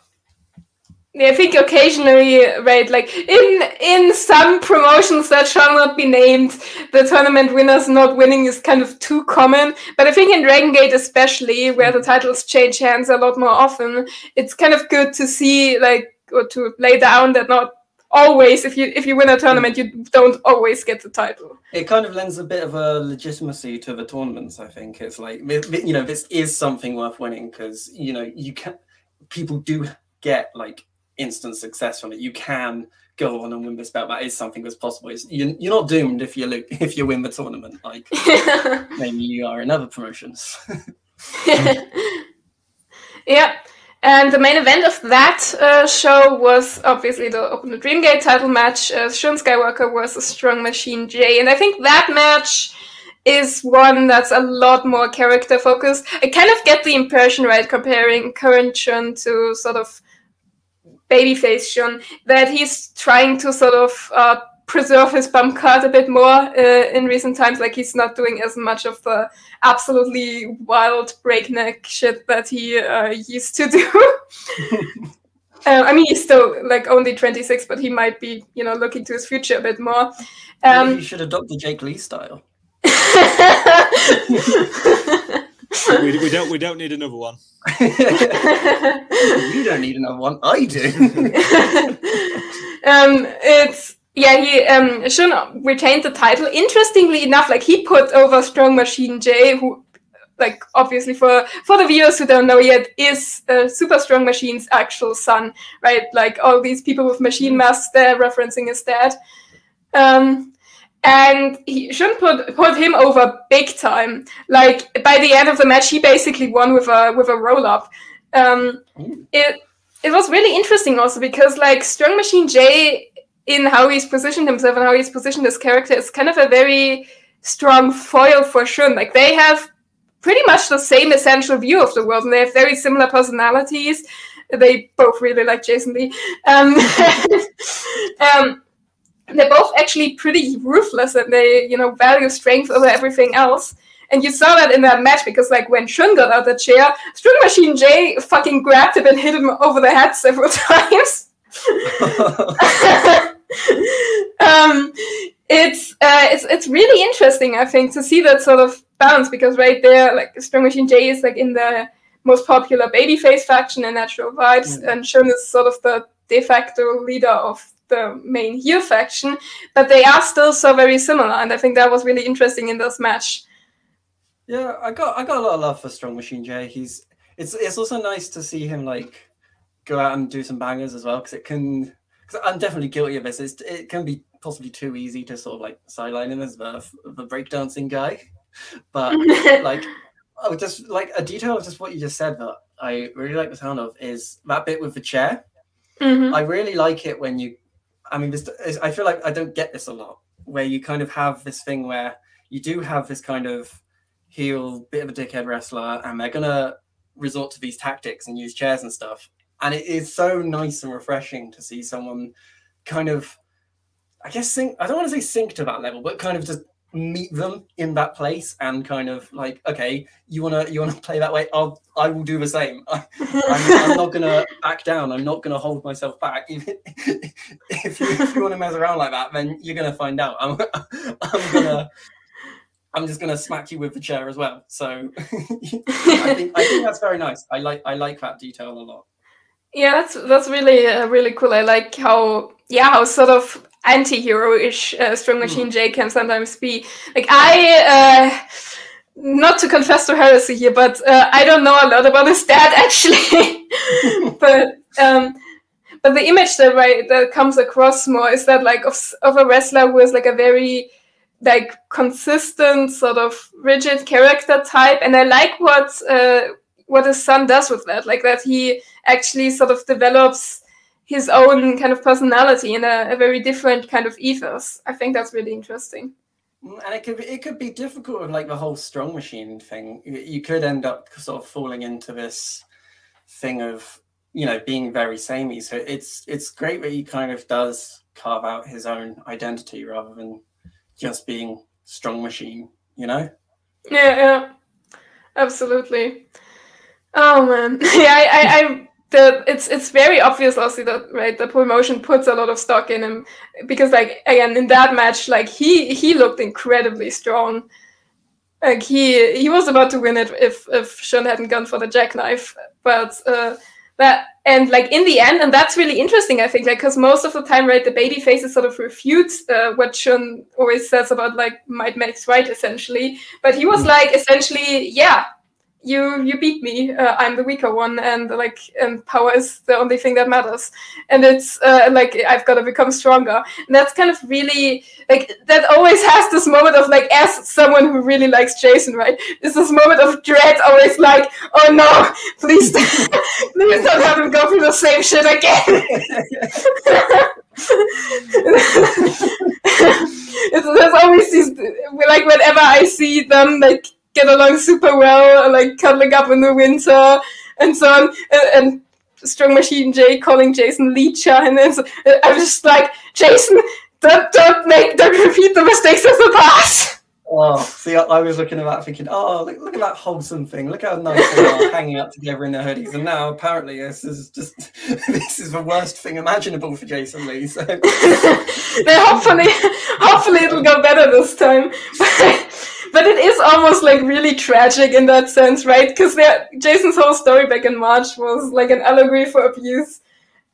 Speaker 3: I think occasionally, right, like in in some promotions that shall not be named, the tournament winners not winning is kind of too common. But I think in Dragon Gate especially, where the titles change hands a lot more often, it's kind of good to see like or to lay down that not always if you if you win a tournament you don't always get the title
Speaker 4: it kind of lends a bit of a legitimacy to the tournaments i think it's like you know this is something worth winning because you know you can people do get like instant success from it. You can go on and win this belt. That is something that's possible. It's, you're, you're not doomed if you look, if you win the tournament. Like maybe you are in other promotions.
Speaker 3: yeah. And the main event of that uh, show was obviously the Open the Dream Gate title match, uh, Shun Skywalker versus Strong Machine J. And I think that match is one that's a lot more character focused. I kind of get the impression, right, comparing current Shun to sort of babyface Shun that he's trying to sort of uh, preserve his bump card a bit more uh, in recent times. Like he's not doing as much of the absolutely wild breakneck shit that he uh, used to do. uh, I mean, he's still like only 26, but he might be, you know, looking to his future a bit more.
Speaker 4: Um, Maybe you should adopt the Jake Lee style.
Speaker 2: we, we, don't. We don't need another one.
Speaker 4: you don't need another one. I do.
Speaker 3: um, it's yeah. He um Shun retained the title. Interestingly enough, like he put over Strong Machine J, who like obviously for for the viewers who don't know yet is uh, super strong machine's actual son right like all these people with machine masks they're referencing his dad um and he shouldn't put put him over big time. Like by the end of the match, he basically won with a with a roll up. Um, it it was really interesting also because like Strong Machine J in how he's positioned himself and how he's positioned his character is kind of a very strong foil for Shun. Like they have pretty much the same essential view of the world and they have very similar personalities. They both really like Jason Lee. Um, um, they're both actually pretty ruthless and they, you know, value strength over everything else. And you saw that in that match because, like, when Shun got out the chair, Strong Machine J fucking grabbed him and hit him over the head several times. um, it's uh, it's it's really interesting, I think, to see that sort of balance because right there, like Strong Machine J is like in the most popular babyface faction in Natural Vibes, mm. and Shun is sort of the de facto leader of the main heel faction, but they are still so very similar, and I think that was really interesting in this match.
Speaker 4: Yeah, I got I got a lot of love for Strong Machine J. He's it's it's also nice to see him like go out and do some bangers as well because it can. Cause I'm definitely guilty of this. It's, it can be possibly too easy to sort of like sideline him as the the breakdancing guy, but like oh, just like a detail of just what you just said that I really like the sound of is that bit with the chair. Mm-hmm. I really like it when you. I mean, this, I feel like I don't get this a lot, where you kind of have this thing where you do have this kind of heel, bit of a dickhead wrestler, and they're gonna resort to these tactics and use chairs and stuff. And it is so nice and refreshing to see someone kind of, I guess, sink. I don't want to say sink to that level, but kind of just meet them in that place and kind of like, okay, you wanna you wanna play that way? I'll I will do the same. I, am not gonna back down. I'm not gonna hold myself back. if you if you want to mess around like that, then you're gonna find out. I'm I'm gonna I'm just gonna smack you with the chair as well. So I think I think that's very nice. I like I like that detail a lot.
Speaker 3: Yeah, that's that's really uh, really cool. I like how yeah how sort of anti-hero-ish uh, Strong Machine mm. J can sometimes be. Like I. Uh, not to confess to heresy here, but uh, I don't know a lot about his dad actually. but um, but the image that right that comes across more is that like of of a wrestler who is like a very like consistent sort of rigid character type and i like what uh, what his son does with that like that he actually sort of develops his own kind of personality in a, a very different kind of ethos. I think that's really interesting.
Speaker 4: Mm, and it could be, it could be difficult with like the whole strong machine thing. You could end up sort of falling into this thing of you know being very samey. So it's it's great that he kind of does carve out his own identity rather than just being strong machine, you know?
Speaker 3: Yeah, yeah, absolutely. Oh man, yeah, I, I, I the it's it's very obvious also that right the promotion puts a lot of stock in him because like again in that match like he he looked incredibly strong like he he was about to win it if if Shun hadn't gone for the jackknife but uh that and like in the end and that's really interesting i think like because most of the time right the baby faces sort of refute uh, what shun always says about like might makes right essentially but he was mm. like essentially yeah you you beat me uh, i'm the weaker one and like and power is the only thing that matters. And it's uh, like i've got to become stronger. And that's kind of really like that always has this moment of like as someone who really likes jason right? Is this moment of dread always like oh no please please don't have him go through the same shit again. There's always these like whenever i see them like get along super well, like cuddling up in the winter and so on. And, and Strong Machine J calling Jason Leecha, and then so, I'm just like, Jason, don't don't make don't repeat the mistakes of the past.
Speaker 4: Oh, see, I, was looking at that thinking, oh, look, look at that wholesome thing. Look how nice they are hanging out together in their hoodies. And now apparently this is just this is the worst thing imaginable for Jason Lee. So
Speaker 3: hopefully, hopefully it'll go better this time but it is almost like really tragic in that sense, right? Because Jason's whole story back in March was like an allegory for abuse.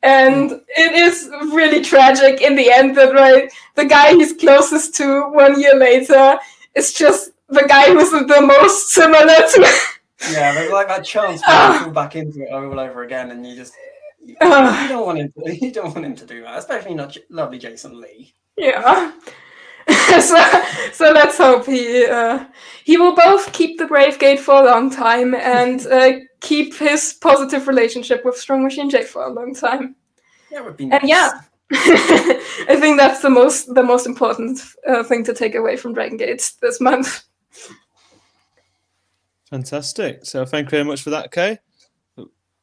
Speaker 3: And it is really tragic in the end that right the guy he's closest to one year later is just the guy who's the most similar to
Speaker 4: Yeah, there's like that chance to uh, fall back into it all over again and you just you, uh, you don't want him to you don't want him to do that, especially not lovely Jason Lee.
Speaker 3: Yeah. so, so let's hope he uh, he will both keep the Brave Gate for a long time and uh, keep his positive relationship with Strong Machine J for a long time.
Speaker 4: Yeah, would be nice.
Speaker 3: And yeah, I think that's the most the most important uh, thing to take away from Dragon Gate this month.
Speaker 2: Fantastic. So thank you very much for that, Kay.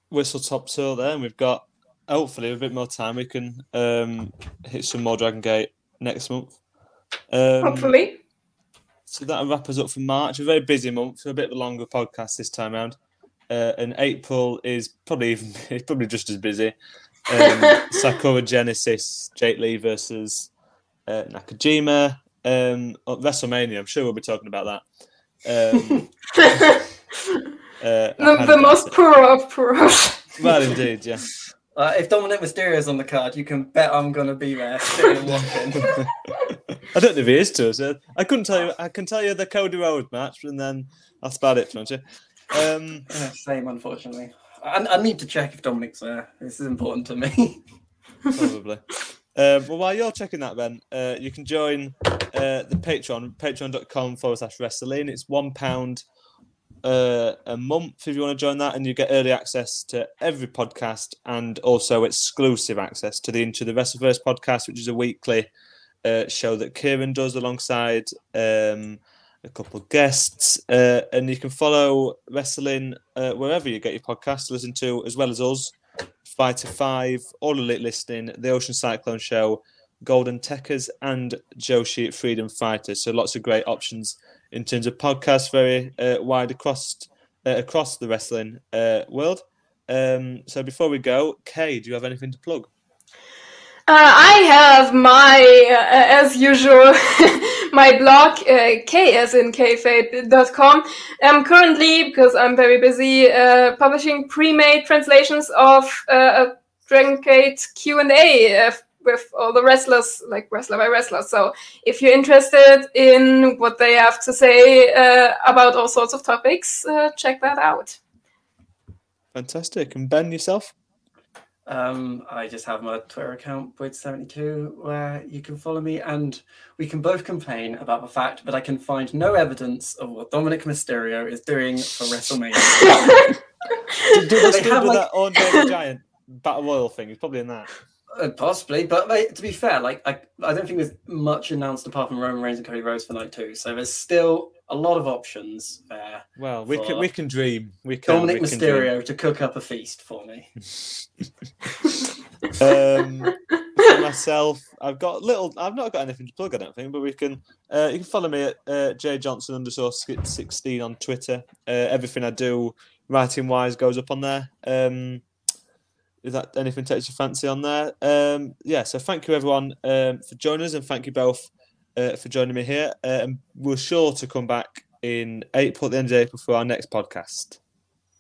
Speaker 2: Whistle top tour there, and we've got hopefully a bit more time. We can um, hit some more Dragon Gate next month. Um,
Speaker 3: Hopefully.
Speaker 2: So that wraps us up for March. A very busy month, so a bit of a longer podcast this time around. Uh, and April is probably even it's probably just as busy. Um, Sakura Genesis, Jake Lee versus uh, Nakajima. Um, oh, WrestleMania. I'm sure we'll be talking about that. Um, uh,
Speaker 3: the, the most poor of poor.
Speaker 2: well, indeed, yeah.
Speaker 4: Uh, if Dominic Mysterio is on the card, you can bet I'm going to be there sitting watching.
Speaker 2: I don't know if he is to us. I couldn't tell you. I can tell you the Cody Rhodes match, and then that's about it, don't you? Um,
Speaker 4: Same, unfortunately. I, I need to check if Dominic's there. This is important to me.
Speaker 2: probably. Um, well, while you're checking that, Ben, uh, you can join uh, the Patreon, patreon.com forward slash WrestleInn. It's one pound uh, a month if you want to join that, and you get early access to every podcast and also exclusive access to the Into the Wrestleverse podcast, which is a weekly uh, show that Kieran does alongside um, a couple of guests. Uh, and you can follow WrestleInn uh, wherever you get your podcast to listen to, as well as us. Five to Five, All Elite Listening, The Ocean Cyclone Show, Golden Techers, and Joshi Freedom Fighters. So lots of great options in terms of podcasts, very uh, wide across uh, across the wrestling uh, world. Um, so before we go, Kay, do you have anything to plug?
Speaker 3: Uh, I have my, as usual, my blog, uh. I'm currently, because I'm very busy, uh, publishing pre-made translations of uh, a Dragon Gate Q&A uh, with all the wrestlers, like wrestler by wrestler. So if you're interested in what they have to say uh, about all sorts of topics, uh, check that out.
Speaker 2: Fantastic. And Ben, yourself?
Speaker 4: Um, I just have my Twitter account, Boyd72, where you can follow me and we can both complain about the fact that I can find no evidence of what Dominic Mysterio is doing for WrestleMania.
Speaker 2: Do, do they
Speaker 4: They have,
Speaker 2: do
Speaker 4: like-
Speaker 2: that Andre the Giant Battle Royal thing? He's probably in that.
Speaker 4: Uh, possibly, but like, to be fair, like I, I don't think there's much announced apart from Roman Reigns and Cody Rhodes for night two. So there's still a lot of options there.
Speaker 2: Well, we can we can dream. We can.
Speaker 4: Dominic
Speaker 2: we can dream.
Speaker 4: Mysterio to cook up a feast for me.
Speaker 2: Um, for myself, I've got little. I've not got anything to plug. I don't think, but we can. Uh, you can follow me at uh, J Johnson underscore sixteen on Twitter. Uh, everything I do, writing wise, goes up on there. Um, is that anything takes your fancy on there? Um, yeah. So thank you everyone um, for joining us, and thank you both uh, for joining me here. Uh, and we're sure to come back in April, at the end of April, for our next podcast.